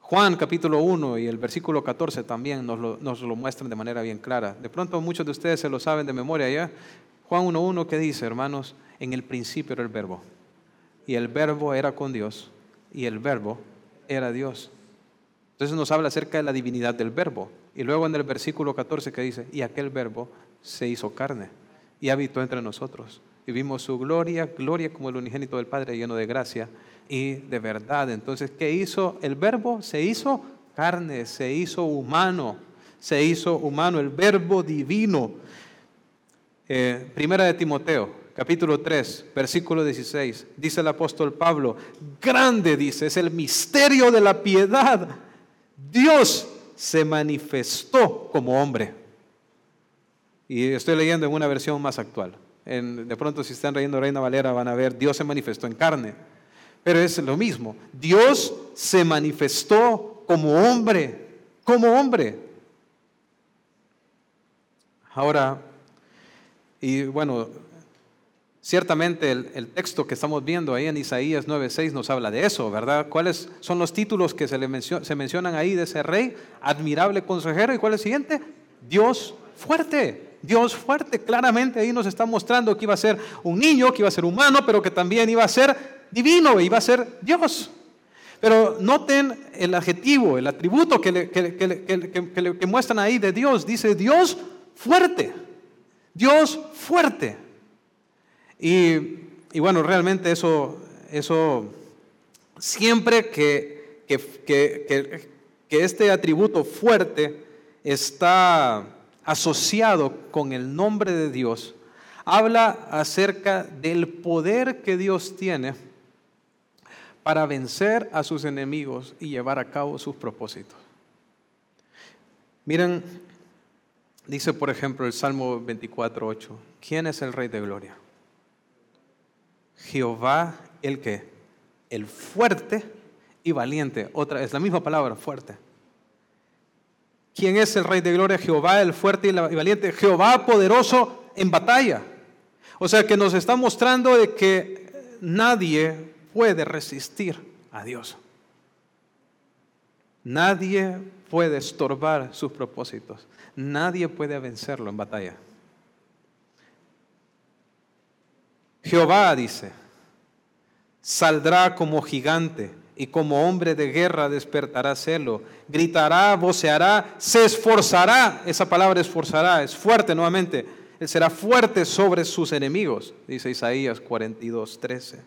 Juan capítulo 1 y el versículo 14 también nos lo, muestran de manera bien clara. De pronto muchos de ustedes se lo saben de memoria ya. Juan 1.1 que dice, hermanos, en el principio era el verbo. Y el verbo era con Dios. Y el verbo era Dios. Entonces nos habla acerca de la divinidad del verbo. Y luego en el versículo 14 que dice, y aquel verbo se hizo carne y habitó entre nosotros. Y vimos su gloria, gloria como el unigénito del Padre lleno de gracia y de verdad. Entonces, ¿qué hizo el verbo? Se hizo carne, se hizo humano, se hizo humano, el verbo divino. Eh, primera de Timoteo, capítulo 3, versículo 16, dice el apóstol Pablo, grande dice, es el misterio de la piedad. Dios se manifestó como hombre. Y estoy leyendo en una versión más actual. de pronto si están leyendo Reina Valera van a ver, Dios se manifestó en carne. Pero es lo mismo. Dios se manifestó como hombre, como hombre. Ahora, y bueno, ciertamente el, texto que estamos viendo ahí en Isaías 9:6 nos habla de eso, ¿verdad? ¿Cuáles son los títulos que se, le mencionan ahí de ese rey? Admirable consejero. ¿Y cuál es el siguiente? Dios fuerte. Dios fuerte, claramente ahí nos está mostrando que iba a ser un niño, que iba a ser humano, pero que también iba a ser divino, iba a ser Dios. Pero noten el adjetivo, el atributo que, que, muestran ahí de Dios. Dice Dios fuerte. Dios fuerte. Y, bueno, realmente eso, eso siempre que, que este atributo fuerte está asociado con el nombre de Dios, habla acerca del poder que Dios tiene para vencer a sus enemigos y llevar a cabo sus propósitos. Miren, dice por ejemplo el Salmo 24.8, ¿quién es el Rey de Gloria? Jehová el que, el fuerte y valiente, otra es la misma palabra, fuerte. ¿Quién es el Rey de Gloria? Jehová el fuerte y valiente, Jehová poderoso en batalla. O sea que nos está mostrando de que nadie puede resistir a Dios. Nadie puede estorbar sus propósitos. Nadie puede vencerlo en batalla. Jehová dice, saldrá como gigante y como hombre de guerra despertará celo, gritará, voceará, se esforzará, esa palabra esforzará, es fuerte nuevamente, él será fuerte sobre sus enemigos, dice Isaías 42, 13.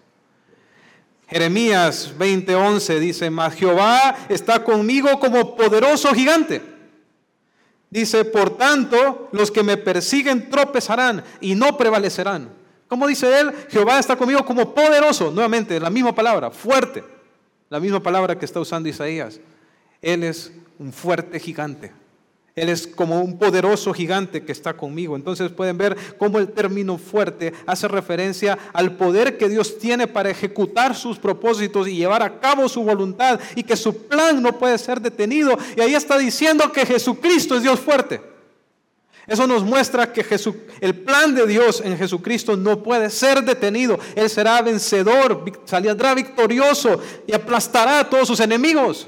Jeremías 20:11 dice, mas Jehová está conmigo como poderoso gigante. Dice, por tanto, los que me persiguen tropezarán y no prevalecerán. ¿Cómo dice él? Jehová está conmigo como poderoso. Nuevamente, la misma palabra, fuerte. La misma palabra que está usando Isaías. Él es un fuerte gigante. Él es como un poderoso gigante que está conmigo. Entonces pueden ver cómo el término fuerte hace referencia al poder que Dios tiene para ejecutar sus propósitos y llevar a cabo su voluntad y que su plan no puede ser detenido. Y ahí está diciendo que Jesucristo es Dios fuerte. Eso nos muestra que el plan de Dios en Jesucristo no puede ser detenido. Él será vencedor, saldrá victorioso y aplastará a todos sus enemigos.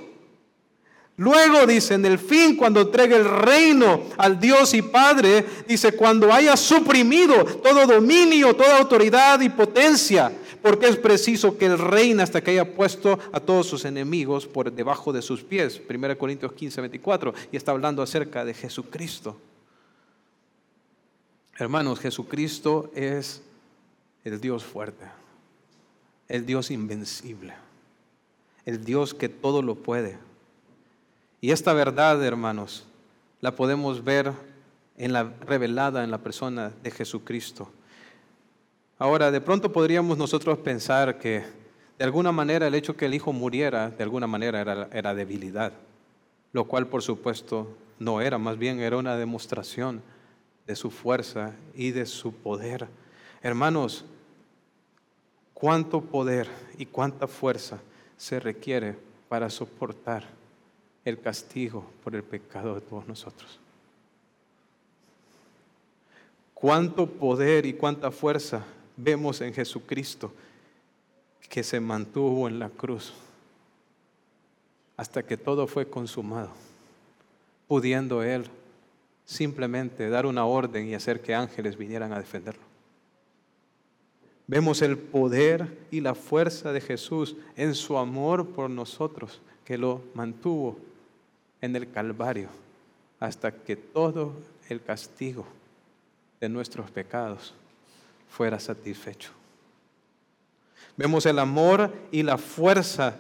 Luego dice, en el fin, cuando entregue el reino al Dios y Padre, dice, cuando haya suprimido todo dominio, toda autoridad y potencia, porque es preciso que Él reine hasta que haya puesto a todos sus enemigos por debajo de sus pies. 1 Corintios 15, 24, y está hablando acerca de Jesucristo. Hermanos, Jesucristo es el Dios fuerte, el Dios invencible, el Dios que todo lo puede y esta verdad, hermanos, la podemos ver en la revelada en la persona de Jesucristo. Ahora, de pronto podríamos nosotros pensar que de alguna manera el hecho que el Hijo muriera, de alguna manera era, era debilidad, lo cual por supuesto no era, más bien era una demostración de su fuerza y de su poder. Hermanos, cuánto poder y cuánta fuerza se requiere para soportar el castigo por el pecado de todos nosotros. Cuánto poder y cuánta fuerza vemos en Jesucristo que se mantuvo en la cruz hasta que todo fue consumado, pudiendo Él simplemente dar una orden y hacer que ángeles vinieran a defenderlo. Vemos el poder y la fuerza de Jesús en su amor por nosotros, que lo mantuvo en el Calvario hasta que todo el castigo de nuestros pecados fuera satisfecho. Vemos el amor y la fuerza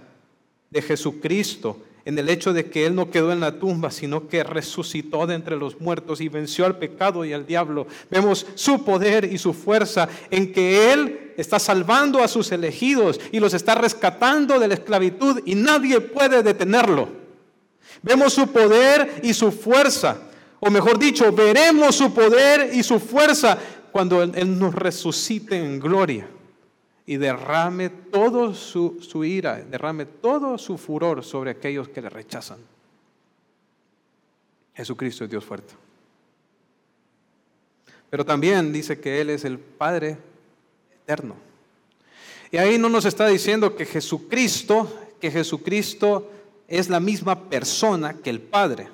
de Jesucristo en el hecho de que Él no quedó en la tumba, sino que resucitó de entre los muertos y venció al pecado y al diablo. Vemos su poder y su fuerza en que Él está salvando a sus elegidos y los está rescatando de la esclavitud y nadie puede detenerlo. Vemos su poder y su fuerza. O mejor dicho, veremos su poder y su fuerza cuando Él nos resucite en gloria y derrame todo su, su, ira, derrame todo su furor sobre aquellos que le rechazan. Jesucristo es Dios fuerte. Pero también dice que Él es el Padre eterno. Y ahí no nos está diciendo que Jesucristo, que Jesucristo es la misma persona que el Padre.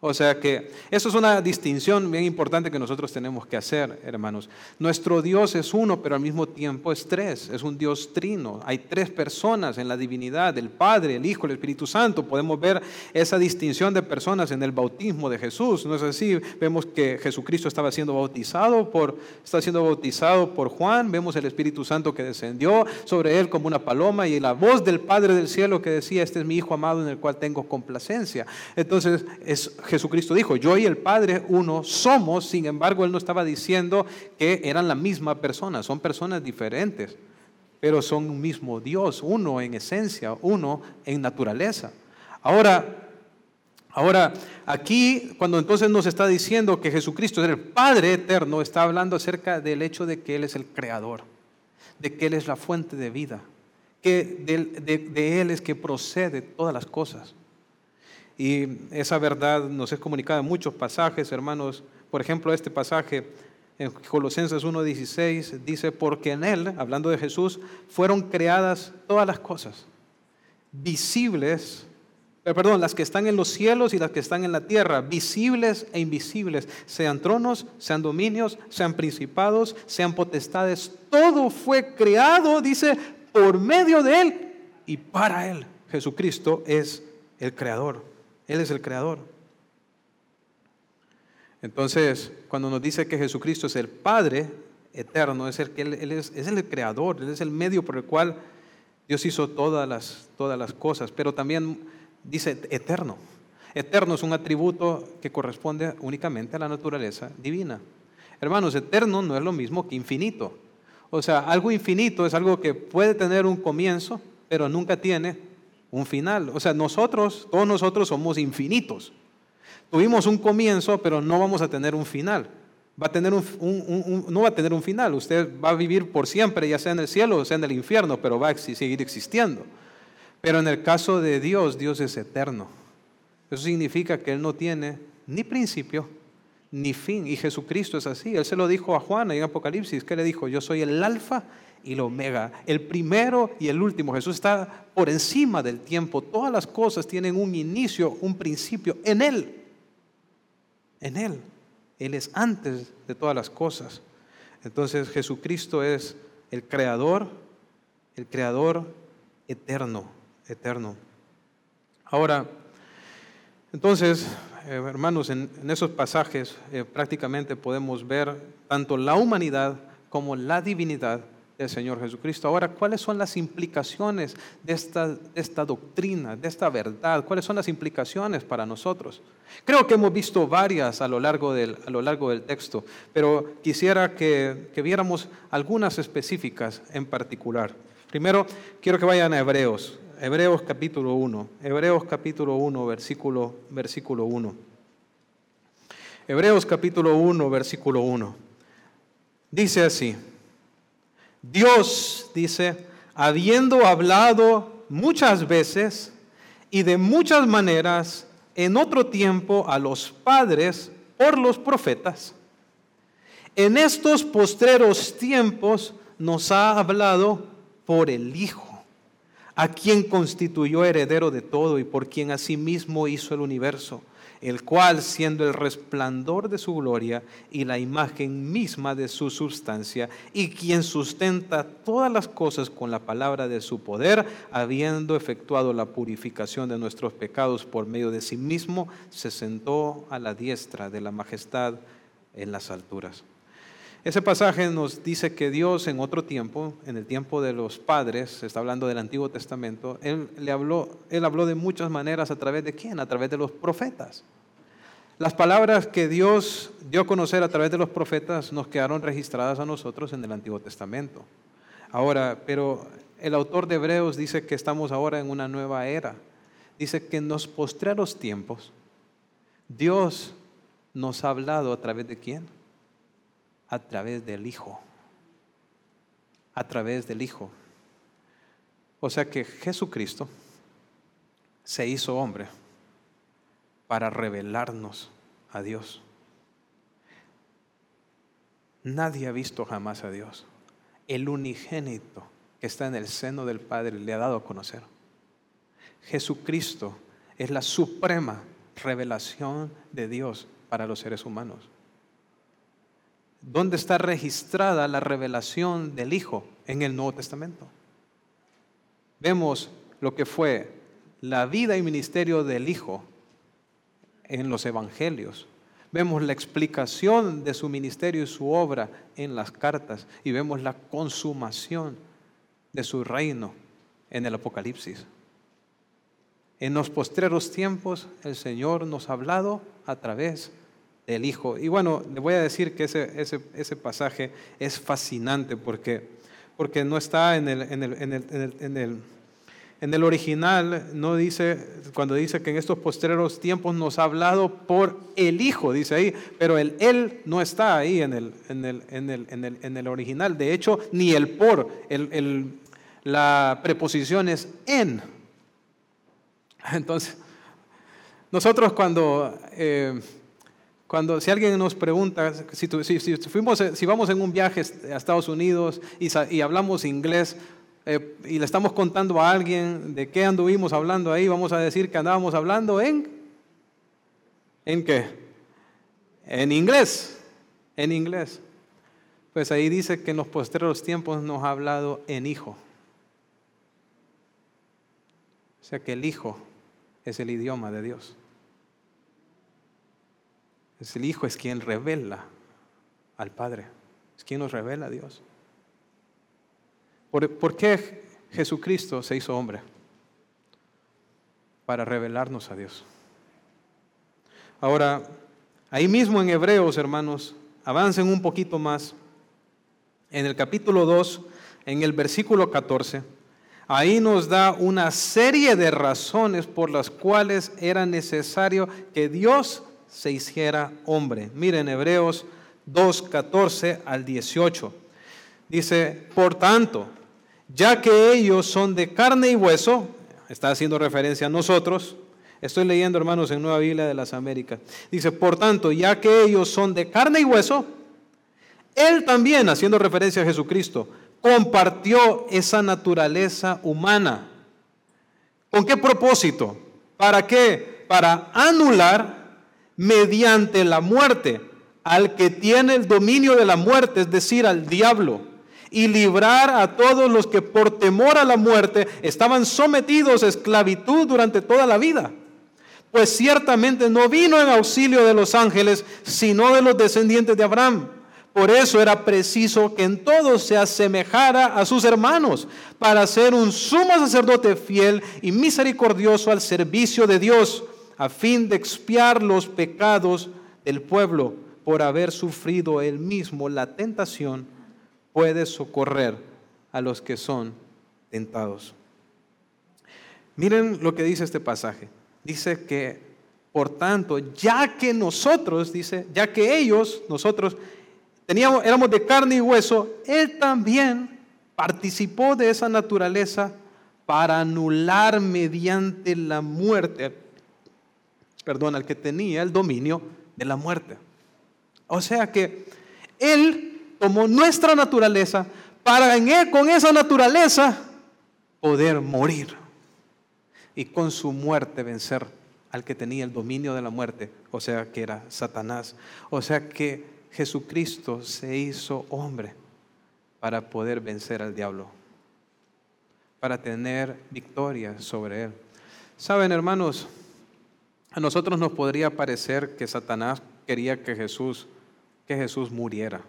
O sea que eso es una distinción bien importante que nosotros tenemos que hacer, hermanos. Nuestro Dios es uno, pero al mismo tiempo es tres. Es un Dios trino. Hay tres personas en la divinidad, el Padre, el Hijo, el Espíritu Santo. Podemos ver esa distinción de personas en el bautismo de Jesús. No es así. Vemos que Jesucristo estaba siendo bautizado por, está siendo bautizado por Juan. Vemos el Espíritu Santo que descendió sobre él como una paloma y la voz del Padre del cielo que decía, este es mi Hijo amado en el cual tengo complacencia. Entonces es Jesucristo dijo, yo y el Padre uno somos, sin embargo, él no estaba diciendo que eran la misma persona, son personas diferentes, pero son un mismo Dios, uno en esencia, uno en naturaleza. Ahora, Ahora, aquí, cuando entonces nos está diciendo que Jesucristo es el Padre eterno, está hablando acerca del hecho de que Él es el creador, de que Él es la fuente de vida, que de, Él es que procede todas las cosas. Y esa verdad nos es comunicada en muchos pasajes, hermanos. Por ejemplo, este pasaje en Colosenses 1.16 dice, porque en Él, hablando de Jesús, fueron creadas todas las cosas, visibles eh, perdón, las que están en los cielos y las que están en la tierra, visibles e invisibles, sean tronos, sean dominios, sean principados, sean potestades, todo fue creado, dice, por medio de Él y para Él. Jesucristo es el creador, Él es el creador. Entonces, cuando nos dice que Jesucristo es el Padre eterno, es el, que él, es, el creador, Él es el medio por el cual Dios hizo todas las, todas las cosas, pero también dice eterno. Eterno es un atributo que corresponde únicamente a la naturaleza divina. Hermanos, eterno no es lo mismo que infinito. O sea, algo infinito es algo que puede tener un comienzo, pero nunca tiene un final. O sea, nosotros, todos nosotros somos infinitos. Tuvimos un comienzo, pero no vamos a tener un final. Va a tener un, no va a tener un final. Usted va a vivir por siempre, ya sea en el cielo o sea en el infierno, pero va a seguir existiendo. Pero en el caso de Dios, Dios es eterno. Eso significa que Él no tiene ni principio ni fin. Y Jesucristo es así. Él se lo dijo a Juan en Apocalipsis. ¿Qué le dijo? Yo soy el alfa y el omega, el primero y el último. Jesús está por encima del tiempo. Todas las cosas tienen un inicio, un principio en Él. En Él. Él es antes de todas las cosas. Entonces Jesucristo es el creador, el creador eterno eterno. Ahora, entonces, eh, hermanos, en, esos pasajes eh, prácticamente podemos ver tanto la humanidad como la divinidad del Señor Jesucristo. Ahora, ¿cuáles son las implicaciones de esta, esta, doctrina, de esta verdad? ¿Cuáles son las implicaciones para nosotros? Creo que hemos visto varias a lo largo del, a lo largo del texto, pero quisiera que, que viéramos algunas específicas en particular. Primero, quiero que vayan a Hebreos, Hebreos capítulo 1. Hebreos capítulo 1, versículo, versículo 1. Hebreos capítulo 1, versículo 1. Dice así, Dios dice, habiendo hablado muchas veces y de muchas maneras en otro tiempo a los padres por los profetas, en estos postreros tiempos nos ha hablado por el Hijo a quien constituyó heredero de todo y por quien asimismo hizo el universo, el cual, siendo el resplandor de su gloria y la imagen misma de su sustancia, y quien sustenta todas las cosas con la palabra de su poder, habiendo efectuado la purificación de nuestros pecados por medio de sí mismo, se sentó a la diestra de la majestad en las alturas. Ese pasaje nos dice que Dios en otro tiempo, en el tiempo de los padres, se está hablando del Antiguo Testamento, él, le habló, él habló de muchas maneras a través de quién? A través de los profetas. Las palabras que Dios dio a conocer a través de los profetas nos quedaron registradas a nosotros en el Antiguo Testamento. Ahora, pero el autor de Hebreos dice que estamos ahora en una nueva era. Dice que en los postreros tiempos Dios nos ha hablado a través de quién? A través del Hijo. A través del Hijo. O sea que Jesucristo se hizo hombre para revelarnos a Dios. Nadie ha visto jamás a Dios. El unigénito que está en el seno del Padre le ha dado a conocer. Jesucristo es la suprema revelación de Dios para los seres humanos. ¿Dónde está registrada la revelación del Hijo en el Nuevo Testamento? Vemos lo que fue la vida y ministerio del Hijo en los Evangelios. Vemos la explicación de su ministerio y su obra en las cartas y vemos la consumación de su reino en el Apocalipsis. En los postreros tiempos el Señor nos ha hablado a través del Hijo. Y bueno, le voy a decir que ese, ese, ese pasaje es fascinante porque, porque no está en el, en el, en el, en el en el original no dice, cuando dice que en estos postreros tiempos nos ha hablado por el Hijo, dice ahí, pero el Él no está ahí en el, en el, en el, en el, en el original. De hecho, ni el por, el, la preposición es en. Entonces, nosotros cuando, eh, cuando si alguien nos pregunta, si, fuimos, si vamos en un viaje a Estados Unidos y, hablamos inglés, eh, y le estamos contando a alguien de qué anduvimos hablando ahí, vamos a decir que andábamos hablando en... ¿En qué? En inglés. En inglés. Pues ahí dice que en los postreros tiempos nos ha hablado en hijo. O sea que el hijo es el idioma de Dios. Es el hijo es quien revela al Padre. Es quien nos revela a Dios. ¿Por, qué Jesucristo se hizo hombre? Para revelarnos a Dios. Ahora, ahí mismo en Hebreos, hermanos, avancen un poquito más. En el capítulo 2, en el versículo 14, ahí nos da una serie de razones por las cuales era necesario que Dios se hiciera hombre. Miren, Hebreos 2, 14 al 18. Dice, por tanto, ya que ellos son de carne y hueso, está haciendo referencia a nosotros, estoy leyendo hermanos en Nueva Biblia de las Américas, dice, por tanto, ya que ellos son de carne y hueso, Él también, haciendo referencia a Jesucristo, compartió esa naturaleza humana. ¿Con qué propósito? ¿Para qué? Para anular mediante la muerte al que tiene el dominio de la muerte, es decir, al diablo y librar a todos los que por temor a la muerte estaban sometidos a esclavitud durante toda la vida. Pues ciertamente no vino en auxilio de los ángeles, sino de los descendientes de Abraham. Por eso era preciso que en todo se asemejara a sus hermanos, para ser un sumo sacerdote fiel y misericordioso al servicio de Dios, a fin de expiar los pecados del pueblo por haber sufrido él mismo la tentación puede socorrer a los que son tentados. Miren lo que dice este pasaje. Dice que, por tanto, ya que nosotros, dice, ya que ellos, nosotros, teníamos, éramos de carne y hueso, Él también participó de esa naturaleza para anular mediante la muerte, perdón, al que tenía el dominio de la muerte. O sea que Él como nuestra naturaleza para en él, con esa naturaleza poder morir y con su muerte vencer al que tenía el dominio de la muerte, o sea que era Satanás. O sea que Jesucristo se hizo hombre para poder vencer al diablo, para tener victoria sobre él. Saben, hermanos, a nosotros nos podría parecer que Satanás quería que Jesús que Jesús muriera.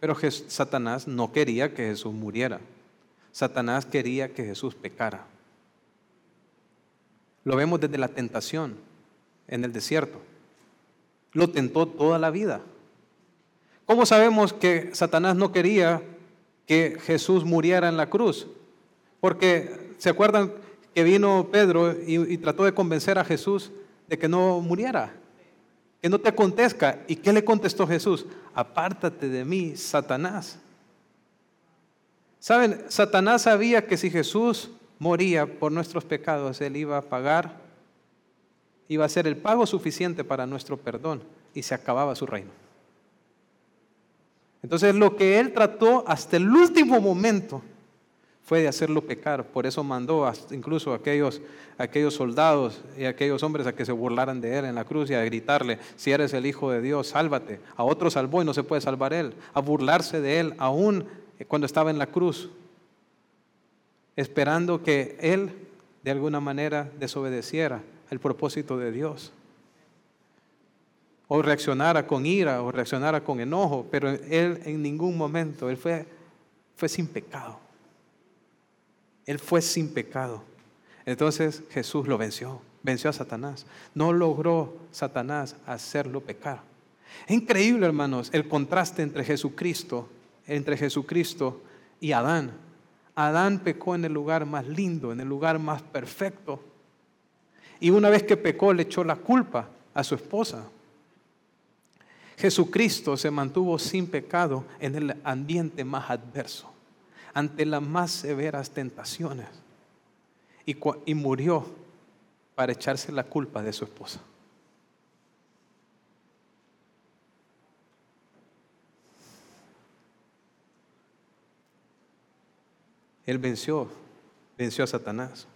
Pero Satanás no quería que Jesús muriera. Satanás quería que Jesús pecara. Lo vemos desde la tentación en el desierto. Lo tentó toda la vida. ¿Cómo sabemos que Satanás no quería que Jesús muriera en la cruz? Porque se acuerdan que vino Pedro y, trató de convencer a Jesús de que no muriera que no te acontezca. ¿Y qué le contestó Jesús? Apártate de mí, Satanás. Saben, Satanás sabía que si Jesús moría por nuestros pecados, Él iba a pagar, iba a ser el pago suficiente para nuestro perdón y se acababa su reino. Entonces lo que Él trató hasta el último momento fue de hacerlo pecar. Por eso mandó incluso a aquellos, aquellos soldados y aquellos hombres a que se burlaran de él en la cruz y a gritarle, si eres el Hijo de Dios, sálvate. A otro salvó y no se puede salvar él. A burlarse de él aún cuando estaba en la cruz, esperando que él de alguna manera desobedeciera el propósito de Dios. O reaccionara con ira o reaccionara con enojo, pero él en ningún momento, él fue, fue sin pecado. Él fue sin pecado. Entonces Jesús lo venció, venció a Satanás. No logró Satanás hacerlo pecar. Increíble, hermanos, el contraste entre Jesucristo, entre Jesucristo y Adán. Adán pecó en el lugar más lindo, en el lugar más perfecto. Y una vez que pecó, le echó la culpa a su esposa. Jesucristo se mantuvo sin pecado en el ambiente más adverso, ante las más severas tentaciones, y, murió para echarse la culpa de su esposa. Él venció, venció a Satanás.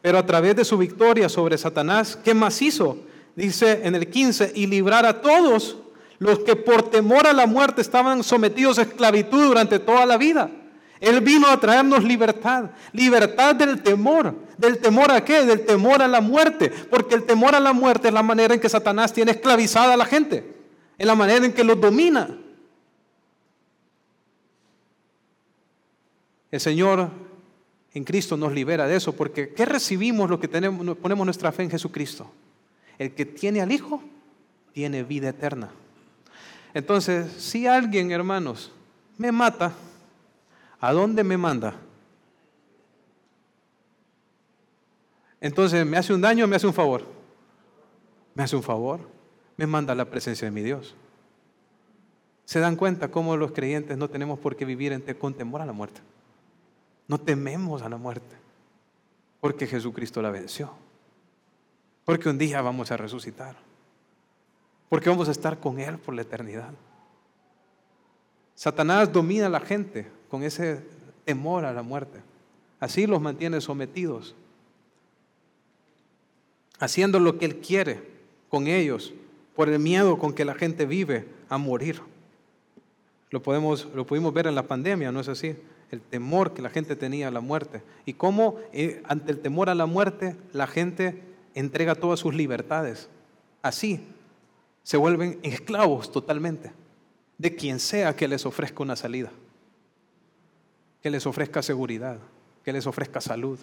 Pero a través de su victoria sobre Satanás, ¿qué más hizo? Dice en el 15, y librar a todos los que por temor a la muerte estaban sometidos a esclavitud durante toda la vida. Él vino a traernos libertad, libertad del temor. ¿Del temor a qué? Del temor a la muerte. Porque el temor a la muerte es la manera en que Satanás tiene esclavizada a la gente, es la manera en que los domina. El Señor en Cristo nos libera de eso, porque ¿qué recibimos lo que tenemos, ponemos nuestra fe en Jesucristo? El que tiene al Hijo tiene vida eterna. Entonces, si alguien, hermanos, me mata, ¿a dónde me manda? Entonces, ¿me hace un daño o me hace un favor? Me hace un favor. Me manda a la presencia de mi Dios. ¿Se dan cuenta cómo los creyentes no tenemos por qué vivir con temor a la muerte? No tememos a la muerte, porque Jesucristo la venció. Porque un día vamos a resucitar. Porque vamos a estar con Él por la eternidad. Satanás domina a la gente con ese temor a la muerte. Así los mantiene sometidos, haciendo lo que Él quiere con ellos, por el miedo con que la gente vive a morir. Lo, podemos, lo pudimos ver en la pandemia, ¿no es así? El temor que la gente tenía a la muerte. Y cómo eh, ante el temor a la muerte la gente entrega todas sus libertades. Así, se vuelven esclavos totalmente de quien sea que les ofrezca una salida, que les ofrezca seguridad, que les ofrezca salud,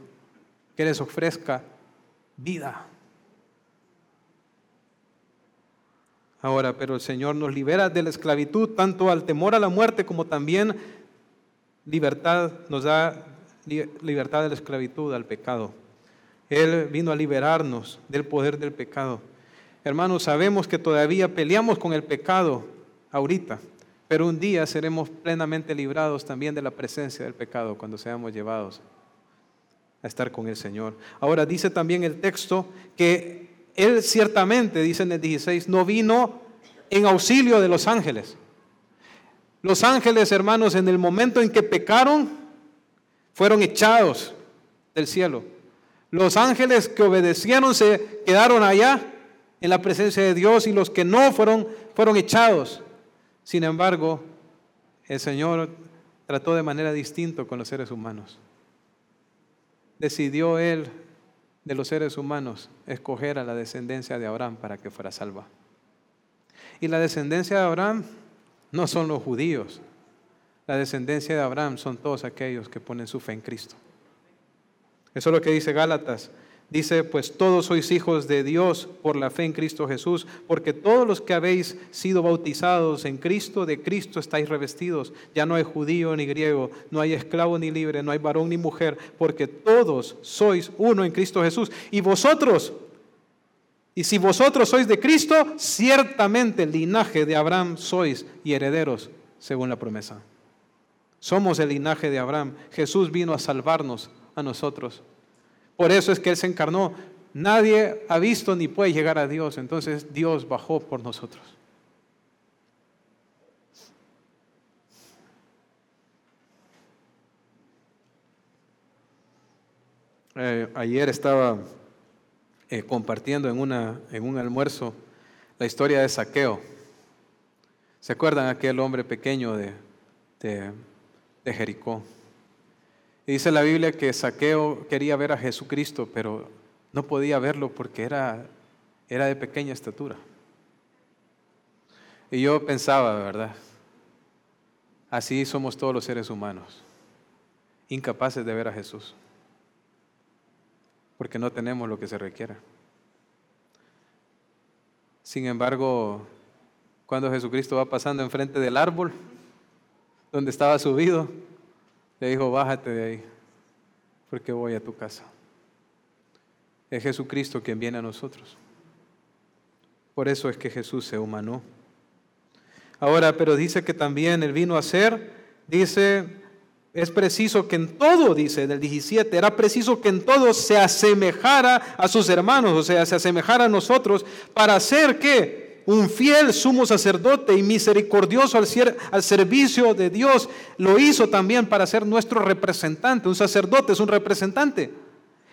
que les ofrezca vida. Ahora, pero el Señor nos libera de la esclavitud, tanto al temor a la muerte como también libertad, nos da libertad de la esclavitud al pecado. Él vino a liberarnos del poder del pecado. Hermanos, sabemos que todavía peleamos con el pecado ahorita, pero un día seremos plenamente librados también de la presencia del pecado cuando seamos llevados a estar con el Señor. Ahora dice también el texto que Él ciertamente, dice en el 16, no vino en auxilio de los ángeles. Los ángeles, hermanos, en el momento en que pecaron, fueron echados del cielo. Los ángeles que obedecieron se quedaron allá en la presencia de Dios y los que no fueron, fueron echados. Sin embargo, el Señor trató de manera distinta con los seres humanos. Decidió Él de los seres humanos escoger a la descendencia de Abraham para que fuera salva. Y la descendencia de Abraham no son los judíos. La descendencia de Abraham son todos aquellos que ponen su fe en Cristo. Eso es lo que dice Gálatas Dice, pues todos sois hijos de Dios por la fe en Cristo Jesús, porque todos los que habéis sido bautizados en Cristo, de Cristo estáis revestidos. Ya no hay judío ni griego, no hay esclavo ni libre, no hay varón ni mujer, porque todos sois uno en Cristo Jesús. Y vosotros, y si vosotros sois de Cristo, ciertamente el linaje de Abraham sois y herederos según la promesa. Somos el linaje de Abraham. Jesús vino a salvarnos a nosotros. Por eso es que Él se encarnó. Nadie ha visto ni puede llegar a Dios. Entonces Dios bajó por nosotros. Eh, ayer estaba eh, compartiendo en, una, en un almuerzo la historia de Saqueo. ¿Se acuerdan aquel hombre pequeño de, de, de Jericó? Dice la Biblia que Saqueo quería ver a Jesucristo, pero no podía verlo porque era, era de pequeña estatura. Y yo pensaba, ¿verdad? Así somos todos los seres humanos, incapaces de ver a Jesús. porque no tenemos lo que se requiere. Sin embargo, cuando Jesucristo va pasando enfrente del árbol donde estaba subido, le dijo, bájate de ahí, porque voy a tu casa. Es Jesucristo quien viene a nosotros. Por eso es que Jesús se humanó. Ahora, pero dice que también Él vino a ser, dice, es preciso que en todo, dice del 17, era preciso que en todo se asemejara a sus hermanos, o sea, se asemejara a nosotros para hacer que un fiel sumo sacerdote y misericordioso al, servicio de Dios, lo hizo también para ser nuestro representante. Un sacerdote es un representante.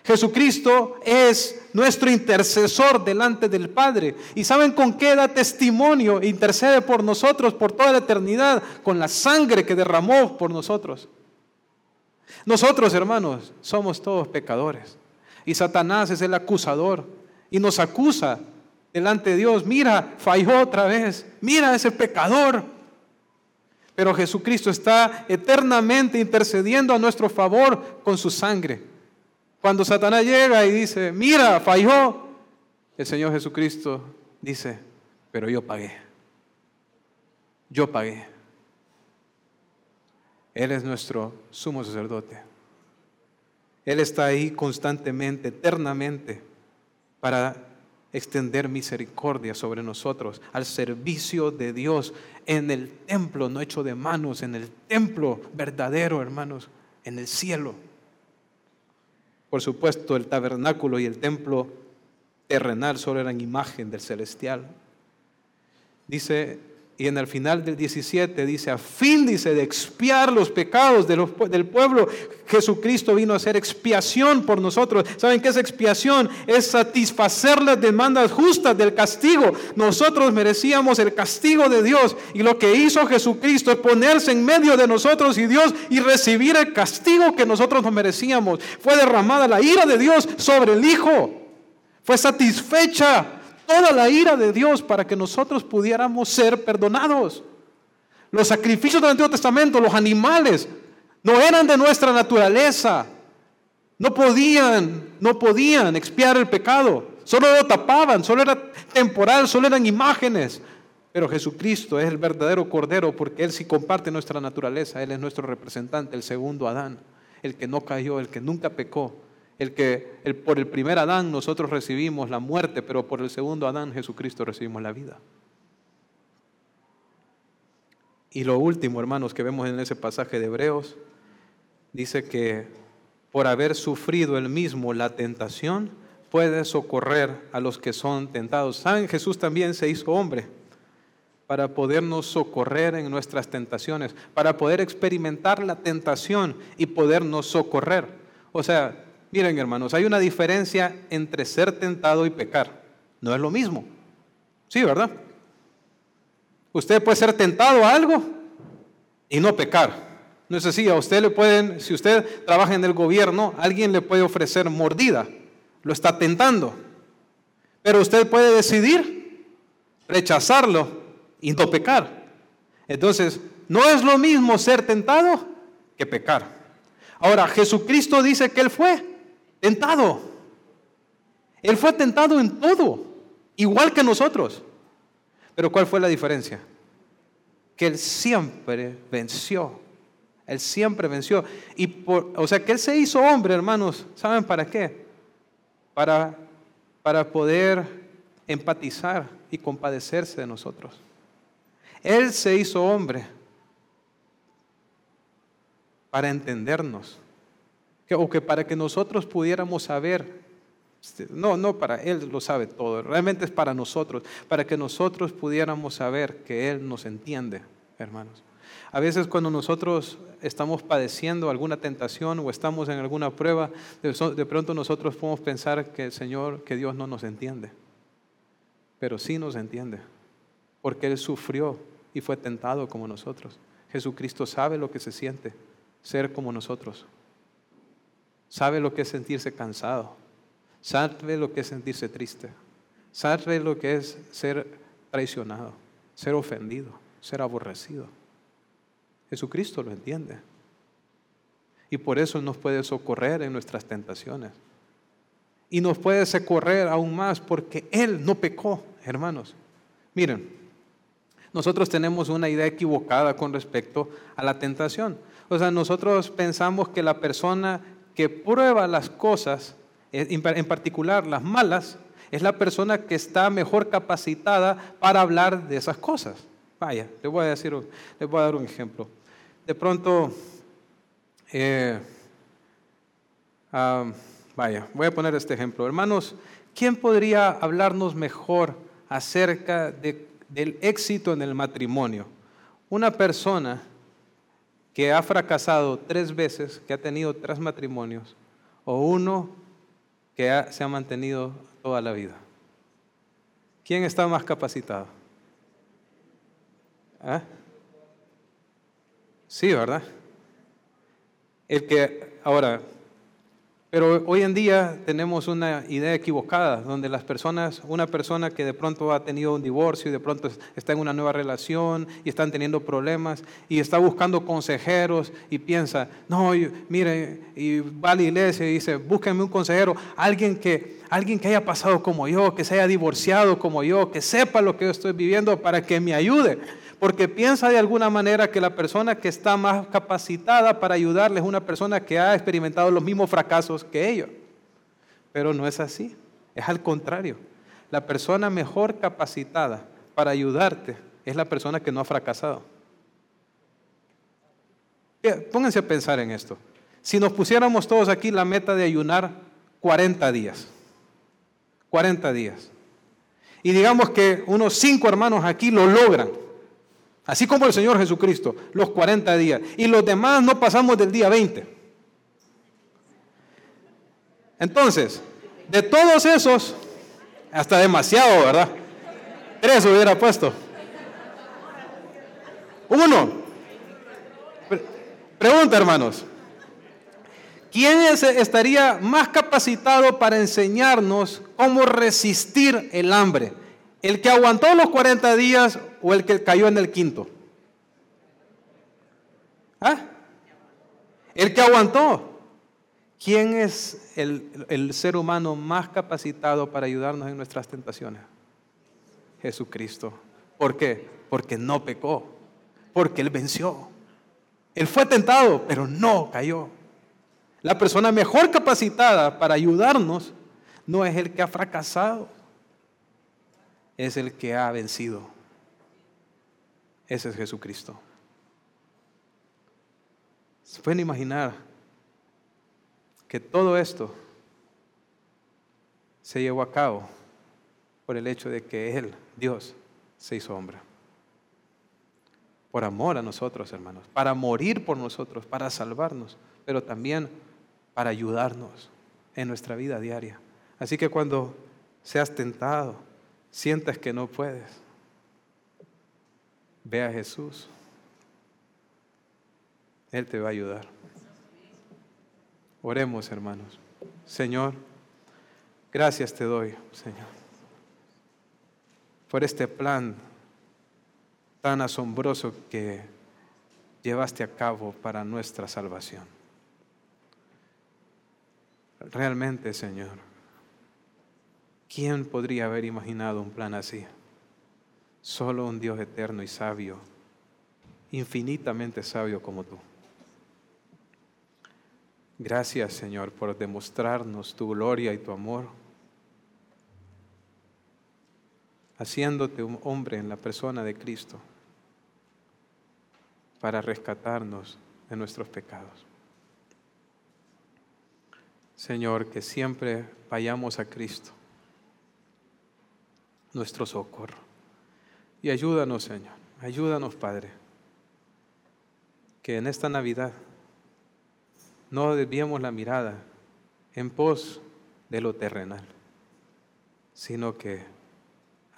Jesucristo es nuestro intercesor delante del Padre. ¿Y saben con qué da testimonio? Intercede por nosotros por toda la eternidad, con la sangre que derramó por nosotros. Nosotros, hermanos, somos todos pecadores. Y Satanás es el acusador y nos acusa delante de Dios. Mira, falló otra vez. Mira ese pecador. Pero Jesucristo está eternamente intercediendo a nuestro favor con su sangre. Cuando Satanás llega y dice, mira, falló, el Señor Jesucristo dice, pero yo pagué. Yo pagué. Él es nuestro sumo sacerdote. Él está ahí constantemente, eternamente, para extender misericordia sobre nosotros, al servicio de Dios, en el templo no hecho de manos, en el templo verdadero, hermanos, en el cielo. Por supuesto, el tabernáculo y el templo terrenal solo eran imagen del celestial. Dice, y en el final del 17 dice, a fin, dice, de expiar los pecados del pueblo, Jesucristo vino a hacer expiación por nosotros. ¿Saben qué es expiación? Es satisfacer las demandas justas del castigo. Nosotros merecíamos el castigo de Dios y lo que hizo Jesucristo es ponerse en medio de nosotros y Dios y recibir el castigo que nosotros nos merecíamos. Fue derramada la ira de Dios sobre el Hijo. Fue satisfecha toda la ira de Dios para que nosotros pudiéramos ser perdonados. Los sacrificios del Antiguo Testamento, los animales, no eran de nuestra naturaleza. No podían, no podían expiar el pecado. Solo lo tapaban, solo era temporal, solo eran imágenes. Pero Jesucristo es el verdadero Cordero porque Él sí comparte nuestra naturaleza. Él es nuestro representante, el segundo Adán, el que no cayó, el que nunca pecó, el que el, por el primer Adán nosotros recibimos la muerte, pero por el segundo Adán Jesucristo recibimos la vida. Y lo último, hermanos, que vemos en ese pasaje de Hebreos, dice que por haber sufrido él mismo la tentación, puede socorrer a los que son tentados. ¿Saben? Jesús también se hizo hombre para podernos socorrer en nuestras tentaciones, para poder experimentar la tentación y podernos socorrer. O sea, miren hermanos, hay una diferencia entre ser tentado y pecar. No es lo mismo. Sí, ¿verdad? Usted puede ser tentado a algo y no pecar. No es así, a usted le pueden, si usted trabaja en el gobierno, alguien le puede ofrecer mordida, lo está tentando. Pero usted puede decidir rechazarlo y no pecar. Entonces, no es lo mismo ser tentado que pecar. Ahora, Jesucristo dice que Él fue tentado. Él fue tentado en todo, igual que nosotros. Pero ¿cuál fue la diferencia? Que Él siempre venció él siempre venció. Y por, o sea que Él se hizo hombre, hermanos. ¿Saben para qué? Para, para poder empatizar y compadecerse de nosotros. Él se hizo hombre para entendernos. O que para que nosotros pudiéramos saber. No, no para Él lo sabe todo. Realmente es para nosotros. Para que nosotros pudiéramos saber que Él nos entiende, hermanos. A veces cuando nosotros estamos padeciendo alguna tentación o estamos en alguna prueba, de pronto nosotros podemos pensar que el Señor, que Dios no nos entiende. Pero sí nos entiende, porque Él sufrió y fue tentado como nosotros. Jesucristo sabe lo que se siente ser como nosotros. Sabe lo que es sentirse cansado. Sabe lo que es sentirse triste. Sabe lo que es ser traicionado, ser ofendido, ser aborrecido. Jesucristo lo entiende. Y por eso nos puede socorrer en nuestras tentaciones. y nos puede socorrer aún más porque Él no pecó, hermanos. Miren, nosotros tenemos una idea equivocada con respecto a la tentación. O sea, nosotros pensamos que la persona que prueba las cosas, en particular las malas, es la persona que está mejor capacitada para hablar de esas cosas. Vaya, les voy a decir, les voy a dar un ejemplo. De pronto, eh, ah, vaya, voy a poner este ejemplo. Hermanos, ¿quién podría hablarnos mejor acerca del éxito en el matrimonio? Una persona que ha fracasado tres veces, que ha tenido tres matrimonios, o uno que se ha mantenido toda la vida. ¿Quién está más capacitado? ¿Ah? Sí, ¿verdad? El que, ahora, pero hoy en día tenemos una idea equivocada, donde las personas, una persona que de pronto ha tenido un divorcio y de pronto está en una nueva relación y están teniendo problemas y está buscando consejeros y piensa, no, mire, y va a la iglesia y dice, búsquenme un consejero, alguien que, alguien que haya pasado como yo, que se haya divorciado como yo, que sepa lo que yo estoy viviendo para que me ayude porque piensa de alguna manera que la persona que está más capacitada para ayudarle es una persona que ha experimentado los mismos fracasos que ellos. Pero no es así, es al contrario. La persona mejor capacitada para ayudarte es la persona que no ha fracasado. Pónganse a pensar en esto. Si nos pusiéramos todos aquí la meta de ayunar 40 días, 40 días, y digamos que unos cinco hermanos aquí lo logran, Así como el Señor Jesucristo, los 40 días. Y los demás no pasamos del día 20. Entonces, de todos esos, hasta demasiado, ¿verdad? Tres hubiera puesto. Uno. Pregunta, hermanos. ¿Quién estaría más capacitado para enseñarnos cómo resistir el hambre? ¿El que aguantó los 40 días o el que cayó en el quinto? ¿Ah? El que aguantó. ¿Quién es el, el, ser humano más capacitado para ayudarnos en nuestras tentaciones? Jesucristo. ¿Por qué? Porque no pecó, porque Él venció. Él fue tentado, pero no cayó. La persona mejor capacitada para ayudarnos no es el que ha fracasado, es el que ha vencido. Ese es Jesucristo. ¿Se pueden imaginar que todo esto se llevó a cabo por el hecho de que Él, Dios, se hizo hombre? Por amor a nosotros, hermanos, para morir por nosotros, para salvarnos, pero también para ayudarnos en nuestra vida diaria. Así que cuando seas tentado, sientas que no puedes, ve a Jesús. Él te va a ayudar. Oremos, hermanos. Señor, gracias te doy, Señor, por este plan tan asombroso que llevaste a cabo para nuestra salvación. Realmente, Señor, ¿quién podría haber imaginado un plan así? Solo un Dios eterno y sabio, infinitamente sabio como tú. Gracias, Señor, por demostrarnos tu gloria y tu amor, haciéndote un hombre en la persona de Cristo para rescatarnos de nuestros pecados. Señor, que siempre vayamos a Cristo, nuestro socorro. Y ayúdanos, Señor, ayúdanos, Padre, que en esta Navidad no desviemos la mirada en pos de lo terrenal, sino que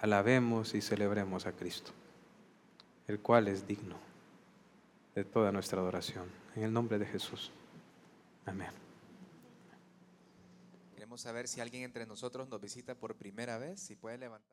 alabemos y celebremos a Cristo, el cual es digno de toda nuestra adoración. En el nombre de Jesús. Amén. Queremos saber si alguien entre nosotros nos visita por primera vez, si puede levantar.